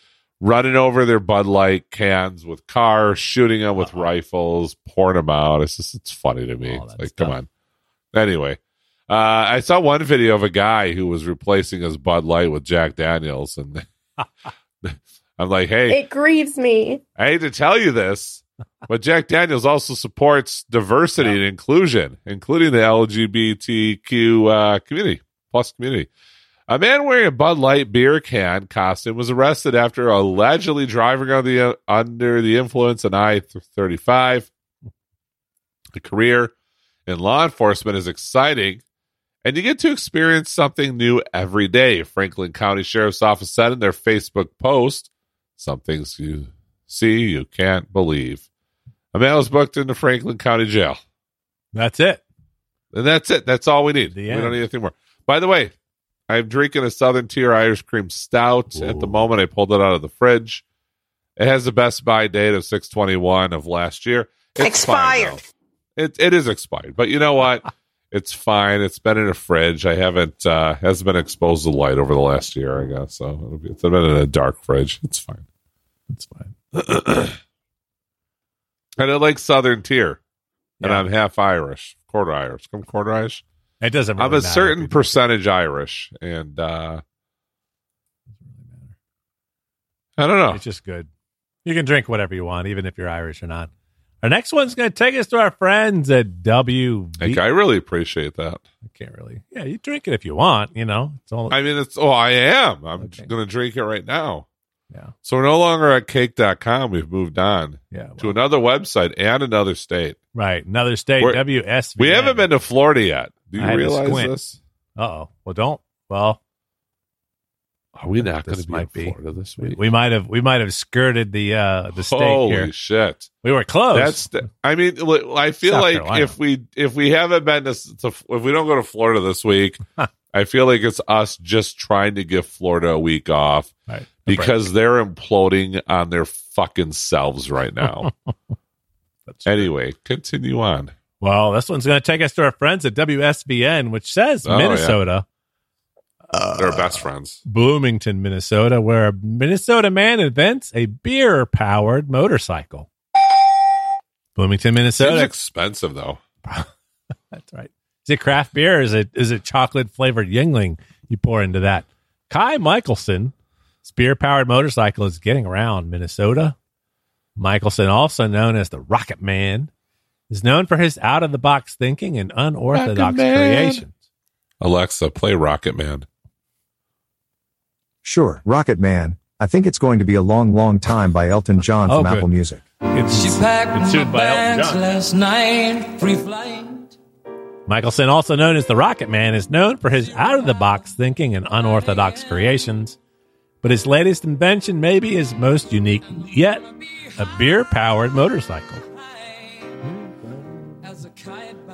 running over their Bud Light cans with cars, shooting them with rifles, pouring them out. It's just it's funny to me. Oh, It's that's like, come on. Anyway, uh, I saw one video of a guy who was replacing his Bud Light with Jack Daniels, and I'm like, hey, It grieves me. I hate to tell you this, but Jack Daniels also supports diversity and inclusion, including the LGBTQ uh, community plus community. A man wearing a Bud Light beer can costume was arrested after allegedly driving under the, under the influence on I 35. A career in law enforcement is exciting, and you get to experience something new every day. Franklin County Sheriff's Office said in their Facebook post, Some things you see you can't believe. A man was booked into Franklin County Jail. That's it. And that's it. That's all we need. We don't need anything more. By the way, I'm drinking a Southern Tier Irish Cream Stout at the moment. I pulled it out of the fridge. It has the best buy date of 621 of last year. It's Expired. it it is expired, but you know what? it's fine. It's been in a fridge. I haven't uh hasn't been exposed to light over the last year. I guess so. It'll be, it's been in a dark fridge. It's fine. It's fine. And I like Southern Tier, and I'm half Irish, quarter Irish. I'm quarter Irish. It doesn't. I'm a certain percentage Irish, and uh I don't know. It's just good. You can drink whatever you want, even if you're Irish or not. Our next one's going to take us to our friends at WV. Like, I really appreciate that. I can't really. Yeah, you drink it if you want. You know, it's all. I mean, it's oh, I am. I'm Okay. going to drink it right now. Yeah. So we're no longer at kake.com. We've moved on Yeah. to another website and another state. Right. Another state, WSV. We haven't been to Florida yet. Do you I realize this? Uh oh. Well, don't. Well, Are we not going to be in be. Florida this week? we might have we might have skirted the uh the state Holy here. shit! We were close. That's. The, I mean, I feel South like Carolina. if we if we haven't been to, to if we don't go to Florida this week, I feel like it's us just trying to give Florida a week off right. because they're imploding on their fucking selves right now. That's anyway, continue on. Well, this one's going to take us to our friends at WSVN, which says Oh, Minnesota, They're uh, best friends. Bloomington, Minnesota, where a Minnesota man invents a beer powered motorcycle. Bloomington, Seems Minnesota. expensive though. That's right. Is it craft beer? Or is it is it chocolate flavored Yuengling you pour into that? Kai Michelson, beer powered motorcycle is getting around Minnesota. Michelson, also known as the Rocket Man, is known for his out of the box thinking and unorthodox creations. Alexa, play Rocket Man. Sure, Rocket Man. I think it's going to be a long, long time by Elton John Oh, from good. Apple Music. It's, She packed it's my sued by Elton John. last night, free flight. Michelson, also known as the Rocket Man, is known for his out of the box thinking and unorthodox creations. But his latest invention may be his most unique yet a beer powered motorcycle.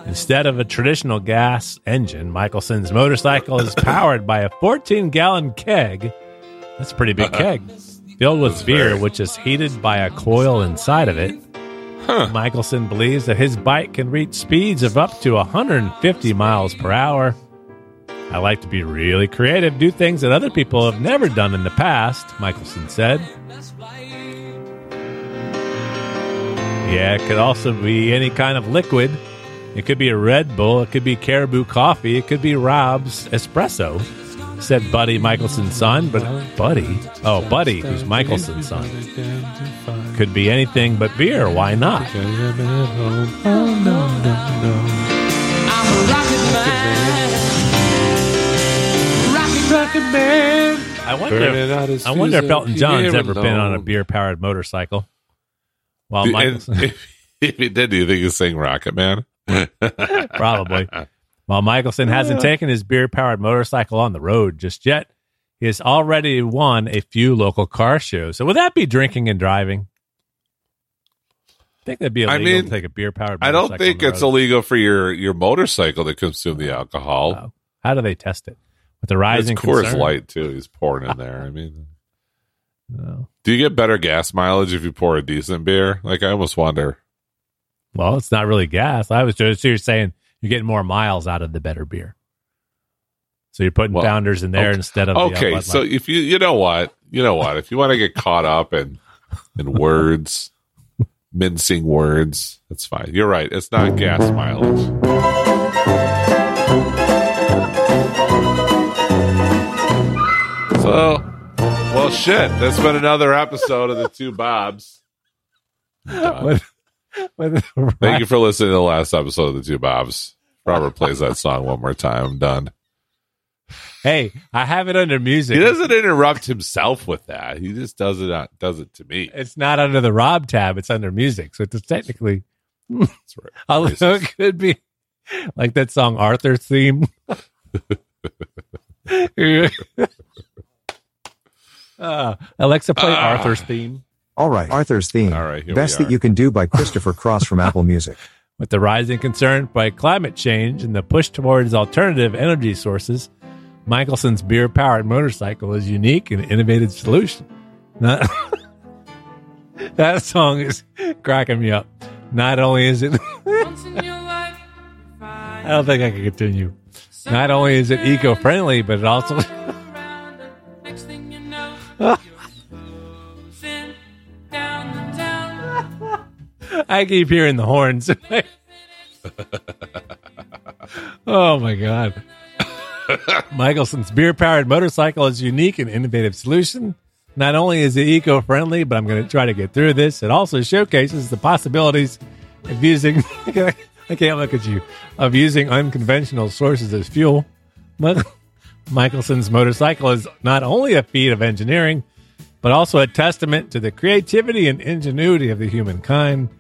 Instead of a traditional gas engine, Michelson's motorcycle is powered by a 14 gallon keg. That's a pretty big uh-huh. keg. Filled with beer, which is heated by a coil inside of it. Michelson believes that his bike can reach speeds of up to 150 miles per hour. I like to be really creative, do things that other people have never done in the past, Michelson said. Yeah, it could also be any kind of liquid. It could be a Red Bull, it could be Caribou coffee, it could be Rob's espresso, said Buddy Michelson's son. But Buddy, oh, Buddy, who's Michelson's son, could be anything but beer. Why not? I'm a rocket man. Rocket, rocket man. I wonder. I wonder if Elton John's ever been on a beer powered motorcycle. While And Michelson, if, if he did, do you think he's saying Rocket Man? probably. While Michelson hasn't taken his beer powered motorcycle on the road just yet, he has already won a few local car shows. So would that be drinking and driving? I think that'd be I illegal mean, to take a beer powered. I don't think it's illegal for your your motorcycle to consume the alcohol. Oh, how do they test it? With the It's rising Coors concern? Light too. He's pouring in there. I mean, uh, No. do you get better gas mileage if you pour a decent beer? Like I almost wonder. Well, it's not really gas. I was just you're saying you're getting more miles out of the better beer. So you're putting Well, founders in there okay. instead of the, uh, Okay, so if you you know what you know what if you want to get caught up in in words, mincing words, that's fine. You're right. It's not gas mileage. So, well, shit. That's been another episode of the Two Bobs. I'm done. With- with- Thank you for listening to the last episode of the Two Bobs. Robert plays that song one more time. I'm done. Hey, I have it under music. He doesn't interrupt himself with that. He just does it. uh, Does it to me. It's not under the Rob tab. It's under music. So it's technically, That's right. although it could be like that song Arthur theme. uh, Alexa, play Ah. Arthur's theme. All right, Arthur's theme. All right, here Best we that you can do by Christopher Cross from Apple Music. With the rising concern by climate change and the push towards alternative energy sources, Michelson's beer powered motorcycle is unique and innovative solution. Not- that song is cracking me up. Not only is it, I don't think I can continue. Not only is it eco friendly, but it also, I keep hearing the horns. oh my God. Michelson's beer powered motorcycle is a unique and innovative solution. Not only is it eco friendly, but I'm going to try to get through this. It also showcases the possibilities of using, I can't look at you, of using unconventional sources as fuel. Mi- Michelson's motorcycle is not only a feat of engineering, but also a testament to the creativity and ingenuity of the humankind.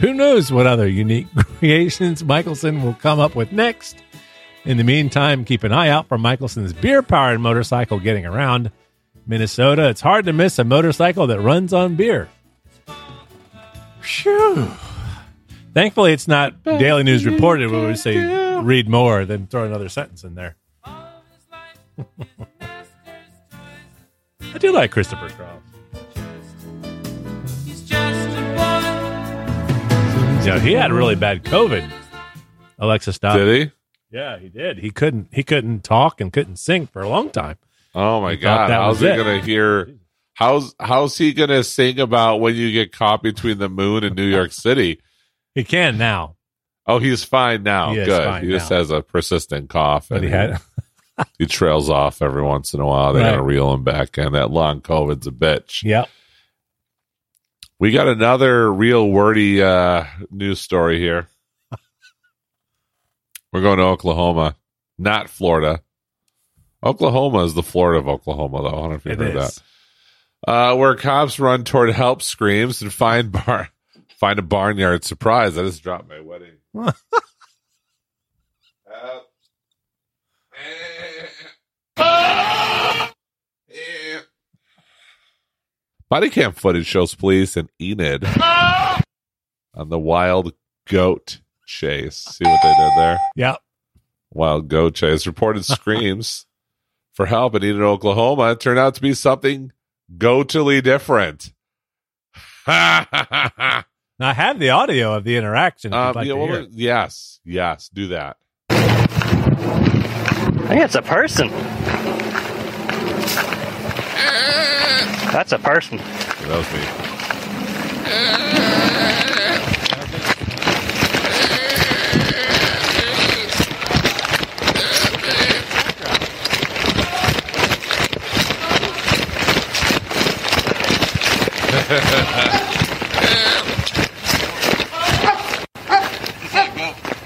Who knows what other unique creations Michelson will come up with next? In the meantime, keep an eye out for Michelson's beer powered motorcycle getting around. Minnesota, it's hard to miss a motorcycle that runs on beer. Phew. Thankfully, it's not Daily News Reported where we say read more, then throw another sentence in there. I do like Christopher Cross. You know, he had really bad COVID. Alexis stop. Did he? Yeah, he did. He couldn't. He couldn't talk and couldn't sing for a long time. Oh my He god! How's he it. gonna hear? How's how's he gonna sing about when you get caught between the moon and New York City? He can now, Oh, he's fine now. He Good. fine he just now. has a persistent cough, but and he had. he trails off every once in a while. They Right. gotta reel him back in. That long COVID's a bitch. Yep. We got another real wordy uh, news story here. We're going to Oklahoma, not Florida. Oklahoma is the Florida of Oklahoma, though. I don't know if you've It heard is. that. Uh, where cops run toward help screams and find bar find a barnyard surprise. I just dropped my wedding. Help. Body cam footage shows police in Enid on the wild goat chase. See what they did there? Yep. Wild goat chase. Reported screams for help in Enid, Oklahoma. It turned out to be something goatily different. um, Now I have the audio of the interaction. If you'd like yeah, well, yes, yes, do that. I think it's a person. That's a person. That was me.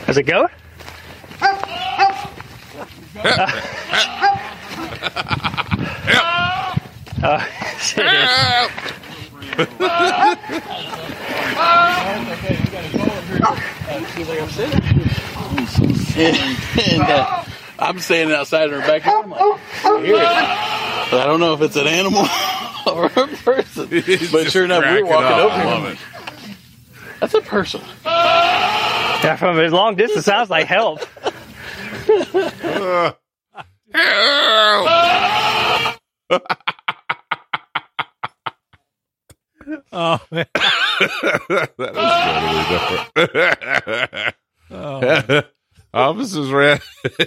Is it goat? Oh, it is. And uh, I'm standing outside in her backyard. I'm like, I hear it. But I don't know if it's an animal or a person. But sure enough, we're walking up. over I here. love it. That's a person. Yeah, from a long distance, sounds like help. Oh, man. that is totally different. Oh. Officers ran.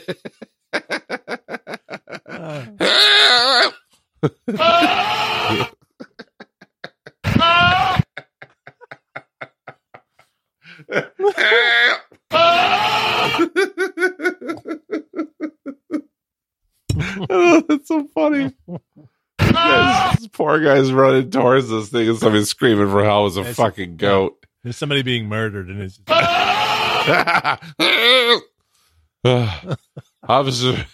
oh, that's so funny. Yes, this poor guy's running towards this thing and somebody's screaming for help as a It's- fucking goat. There's somebody being murdered, and it's Uh, officer.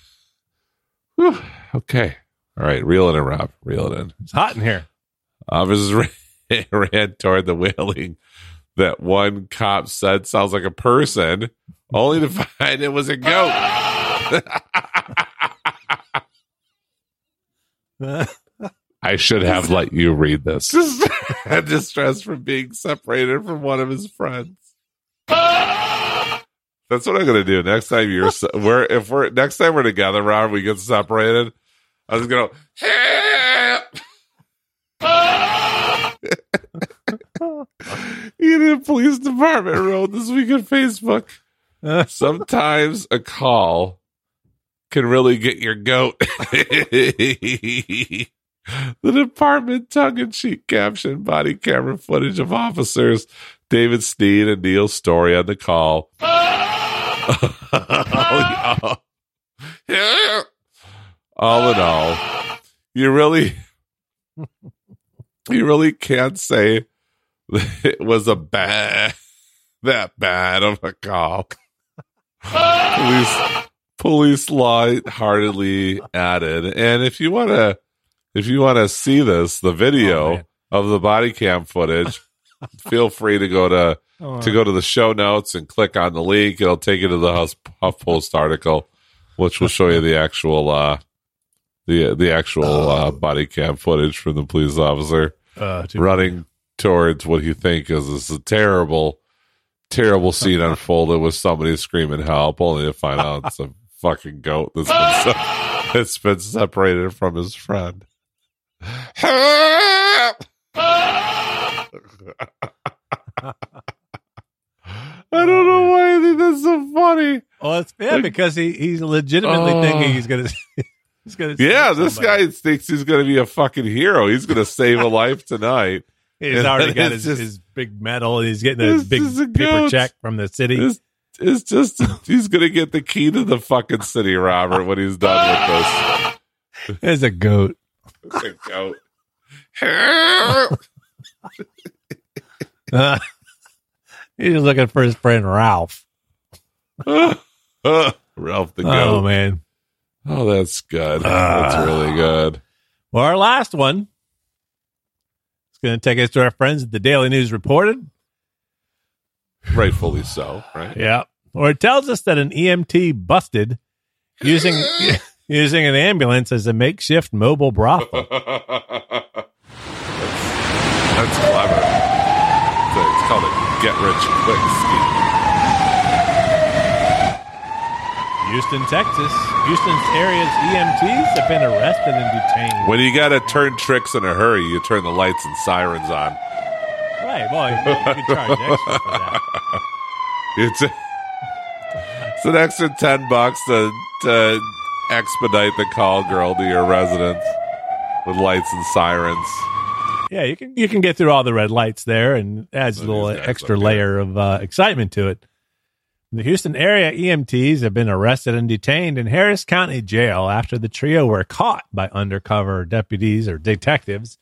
Whew. Okay. All right. Reel it in, Rob. Reel it in. it's hot in here. Officers ran, ran toward the wailing that one cop said sounds like a person, only to find it was a goat. I should have let you read this. Distress from being separated from one of his friends. Ah! That's what I'm gonna do next time you're. se- We're if we're next time we're together, Rob, we get separated. I was gonna. Enid Police Department wrote this week on Facebook. Sometimes a call can really get your goat. the department tongue in cheek caption body camera footage of officers David Steen and Neil Story on the call. Oh, all in all, you really, you really can't say it was a bad, that bad of a call. police, police light-heartedly added, and if you want to if you want to see this, the Oh, video man. of the body cam footage, feel free to go to Oh, to go to the show notes and click on the link. It'll take you to the Huff, HuffPost article, which will show you the actual uh, the the actual uh, body cam footage from the police officer uh, running towards what you think is, is a terrible, terrible scene unfolded with somebody screaming help, only to find out it's a fucking goat that's been, se- that's been separated from his friend. Help! I don't know why I think that's so funny. Well, it's bad because he, he's legitimately Oh. thinking he's gonna he's gonna. Yeah, this somebody. guy thinks he's going to be a fucking hero. He's going to save a life tonight. He's And already then got his, just- his big medal. and He's getting a big a paper goat. check from the city. It's, it's just he's going to get the key to the fucking city, Robert, when he's done with this. There's a goat. this. The goat. Uh, he's looking for his friend Ralph. Ralph the oh, goat. Oh man. Oh, that's good. Ah. that's really good. Well, our last one is going to take us to our friends at the Daily News reported. Rightfully so, right? Yeah. Or it tells us that an EMT busted using using an ambulance as a makeshift mobile brothel. that's, that's clever. It's, a- it's called a get rich quick scheme. Houston, Texas. Houston's area's EMTs have been arrested and detained. When you got to turn tricks in a hurry, you turn the lights and sirens on. Right. Well, you, you can charge extra for that. It's a, it's an extra ten bucks to to expedite the call girl to your residence with lights and sirens. Yeah, you can you can get through all the red lights there, and adds a little extra layer of uh, excitement to it. The Houston area EMTs have been arrested and detained in Harris County Jail after the trio were caught by undercover deputies or detectives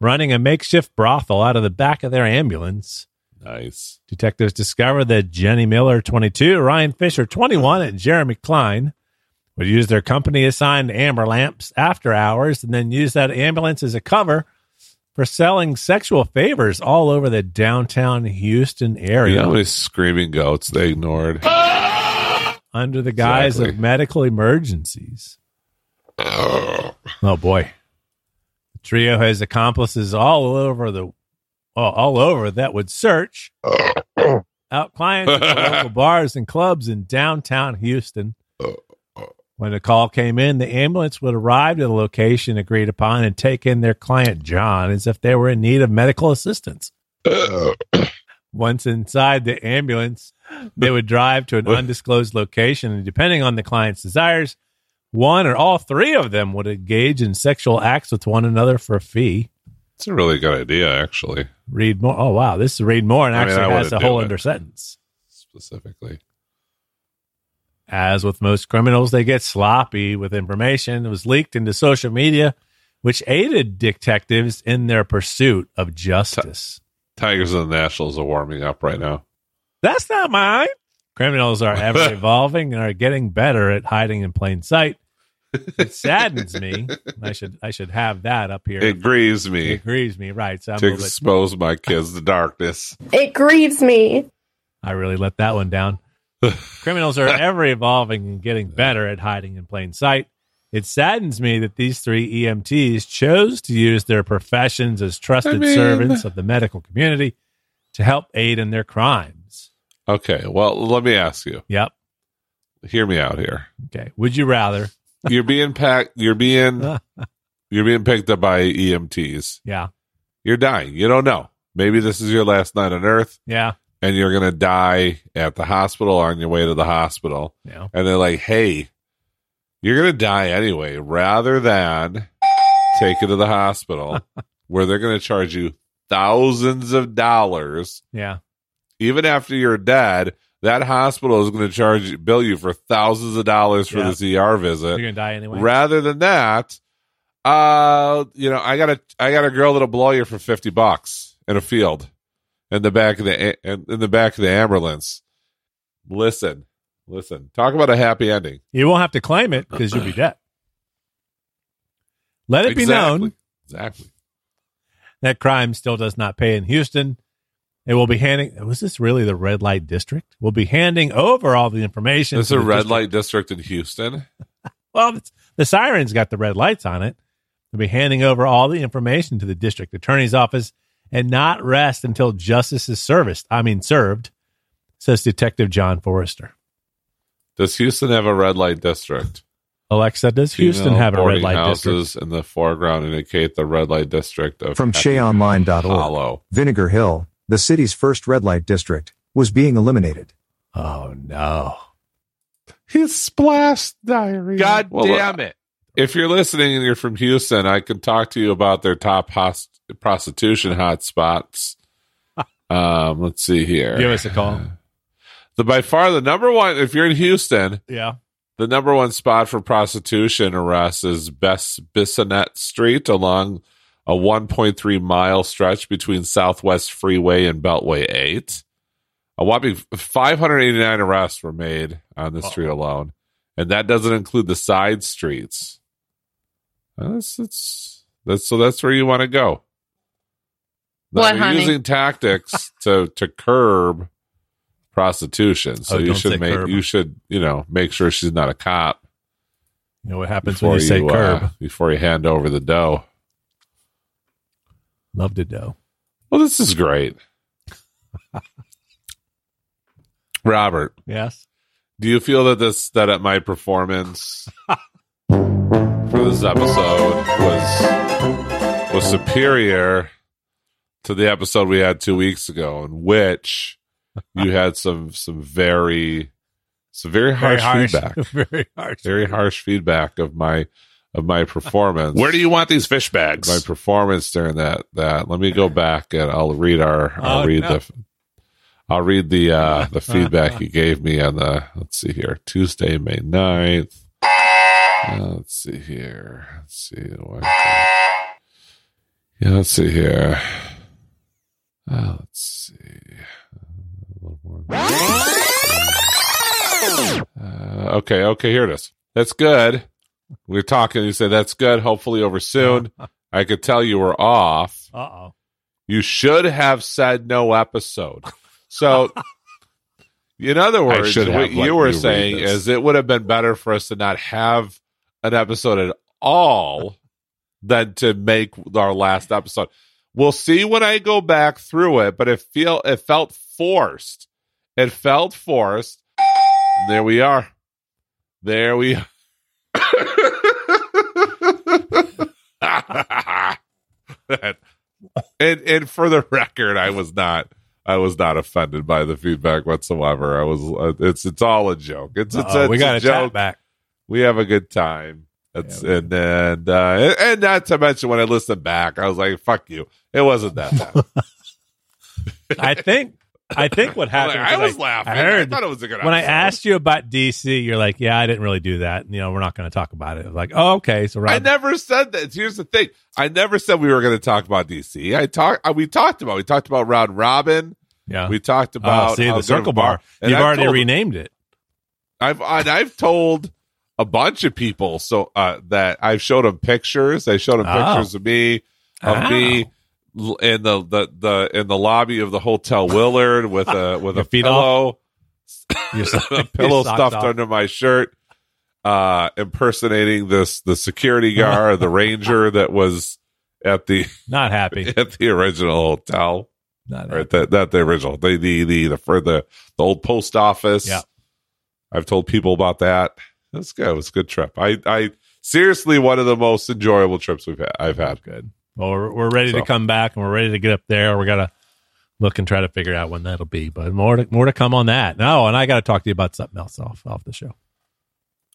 running a makeshift brothel out of the back of their ambulance. Nice. Detectives discovered that Jenny Miller, 22, Ryan Fisher, 21, and Jeremy Klein would use their company assigned amber lamps after hours and then use that ambulance as a cover for selling sexual favors all over the downtown Houston area. You know how many screaming goats they ignored? under the guise Exactly. of medical emergencies. Oh boy. The trio has accomplices all over the well, all over that would search out clients at local bars and clubs in downtown Houston. Oh. When the call came in, the ambulance would arrive to the location agreed upon and take in their client John as if they were in need of medical assistance. Once inside the ambulance, they would drive to an undisclosed location, and depending on the client's desires, one or all three of them would engage in sexual acts with one another for a fee. It's a really good idea, actually. Read more. Oh wow, this is read more and I mean, actually I has a whole under sentence. Specifically, As with most criminals, they get sloppy with information. It was leaked into social media, which aided detectives in their pursuit of justice. Tigers and the Nationals are warming up right now. That's not mine. Criminals are ever evolving and are getting better at hiding in plain sight. It saddens me. I should I should have that up here. It grieves me It grieves me, right? So I'm to a little bit- expose my kids to darkness. It grieves me. I really let that one down. Criminals are ever evolving and getting better at hiding in plain sight. It saddens me that these three EMTs chose to use their professions as trusted I mean- servants of the medical community to help aid in their crimes. Okay, well, let me ask you. Yep. Hear me out here. Okay. Would you rather? You're being packed. You're being you're being picked up by EMTs. Yeah. You're dying. You don't know. Maybe this is your last night on Earth, Yeah. And you're gonna die at the hospital on your way to the hospital. Yeah. And they're like, "Hey, you're gonna die anyway. Rather than take you to the hospital, where they're gonna charge you thousands of dollars, Yeah. even after you're dead." That hospital is going to charge bill you for thousands of dollars for Yeah. this ER visit. You're gonna die anyway. Rather than that, uh, you know, I got a I got a girl that'll blow you for fifty bucks in a field, in the back of the in in the back of the ambulance. Listen, listen. Talk about a happy ending. You won't have to claim it because you'll be dead. Let it be known Exactly. that crime still does not pay in Houston. It will be handing. Was this really the red light district? We'll be handing over all the information. There's to a red district- light district in Houston. Well, the sirens got the red lights on it. We'll be handing over all the information to the district attorney's office and not rest until justice is serviced. I mean, served, says Detective John Forrester. Does Houston have a red light district? Alexa, does Houston have a red boarding light houses district? in the foreground indicate the red light district of From Happy SheaOnline.org. Hollow. Vinegar Hill, the city's first red light district, was being eliminated. Oh no! His splash diary. God Well, damn it! If you're listening and you're from Houston, I can talk to you about their top host- prostitution hotspots. um, let's see here. Give us a call. The by far the number one. If you're in Houston, Yeah. the number one spot for prostitution arrests is Best Bissonnet Street along a 1.3 mile stretch between Southwest Freeway and Beltway 8. A whopping 589 arrests were made on this street alone, and that doesn't include the side streets. That's, that's, that's so that's where you want to go. Now, What, they're honey? using tactics to to curb prostitution. So Oh, you should make curb. you should you know make sure she's not a cop You know what happens when you say uh, curb? before you hand over the dough. Love to dough. Well, this is great. Robert, Yes. do you feel that this that at my performance for this episode was was superior to the episode we had two weeks ago, in which you had some some very some very harsh, feedback, Very harsh. very harsh feedback of my of my performance. Where do you want these fish bags? my performance during that that let me go back and I'll read our I'll Oh, read no. the I'll read the uh the feedback you gave me on the let's see here Tuesday May 9th. Uh, let's see here. Let's see. what- Yeah, let's see here. Uh, let's see. A little more. Uh, okay, okay, here it is. That's good. We are talking. You said that's good. Hopefully over soon. I could tell you were off. Uh oh. You should have said no episode. So, in other words, what you were you saying is it would have been better for us to not have an episode at all than to make our last episode. We'll see when I go back through it, but it feel it felt forced. It felt forced. There we are. There we and and for the record, I was not I was not offended by the feedback whatsoever. I was uh, it's it's all a joke. It's it's, it's we got a joke. back. We have a good time. It's and and uh, and not to mention when I listened back, I was like, "Fuck you!" It wasn't that bad. I think. I think what happened. I is was laughing. I heard I thought it was a good when I asked you about DC. You're like, "Yeah, I didn't really do that. You know, we're not going to talk about it." I was like, "Oh, okay." So I never said that. Here's the thing: I never said we were going to talk about DC. I talked. We talked about. We talked about Rod robin. yeah, We talked about oh, see the circle a bar. You've I've already told- renamed it. I've and I've told a bunch of people so uh, that I've showed them pictures. I showed them Oh. pictures of me of Oh. me in the, the the in the lobby of the hotel Willard with a with Your a pillow a pillow stuffed off. under my shirt, uh, impersonating this the security guard, the ranger that was at the Not happy. at the original hotel. Not Right, that not the original, the the the the for the the old post office. Yeah. I've told people about that. That's good. It was a good trip. I I seriously one of the most enjoyable trips we've had. I've had. Good. Well, we're, we're ready So. to come back and we're ready to get up there. We got to look and try to figure out when that'll be. But more to more to come on that. No, and I got to talk to you about something else off off the show.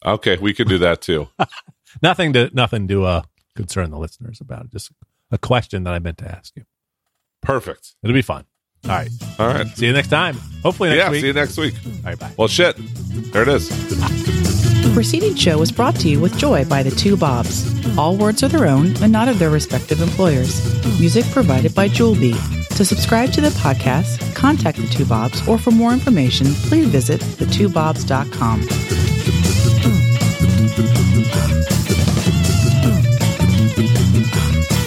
Okay, we can do that too. Nothing to nothing to uh, concern the listeners about. Just a question that I meant to ask you. Perfect. It'll be fun. All right. All right. See you next time. Hopefully next yeah. week. See you next week. All right. Bye. Well, shit. There it is. The preceding show was brought to you with joy by the two Bobs. All words are their own and not of their respective employers. Music provided by Jewelbeat. To subscribe to the podcast, contact the two Bobs, or for more information, please visit thetwobobs.com. Bye.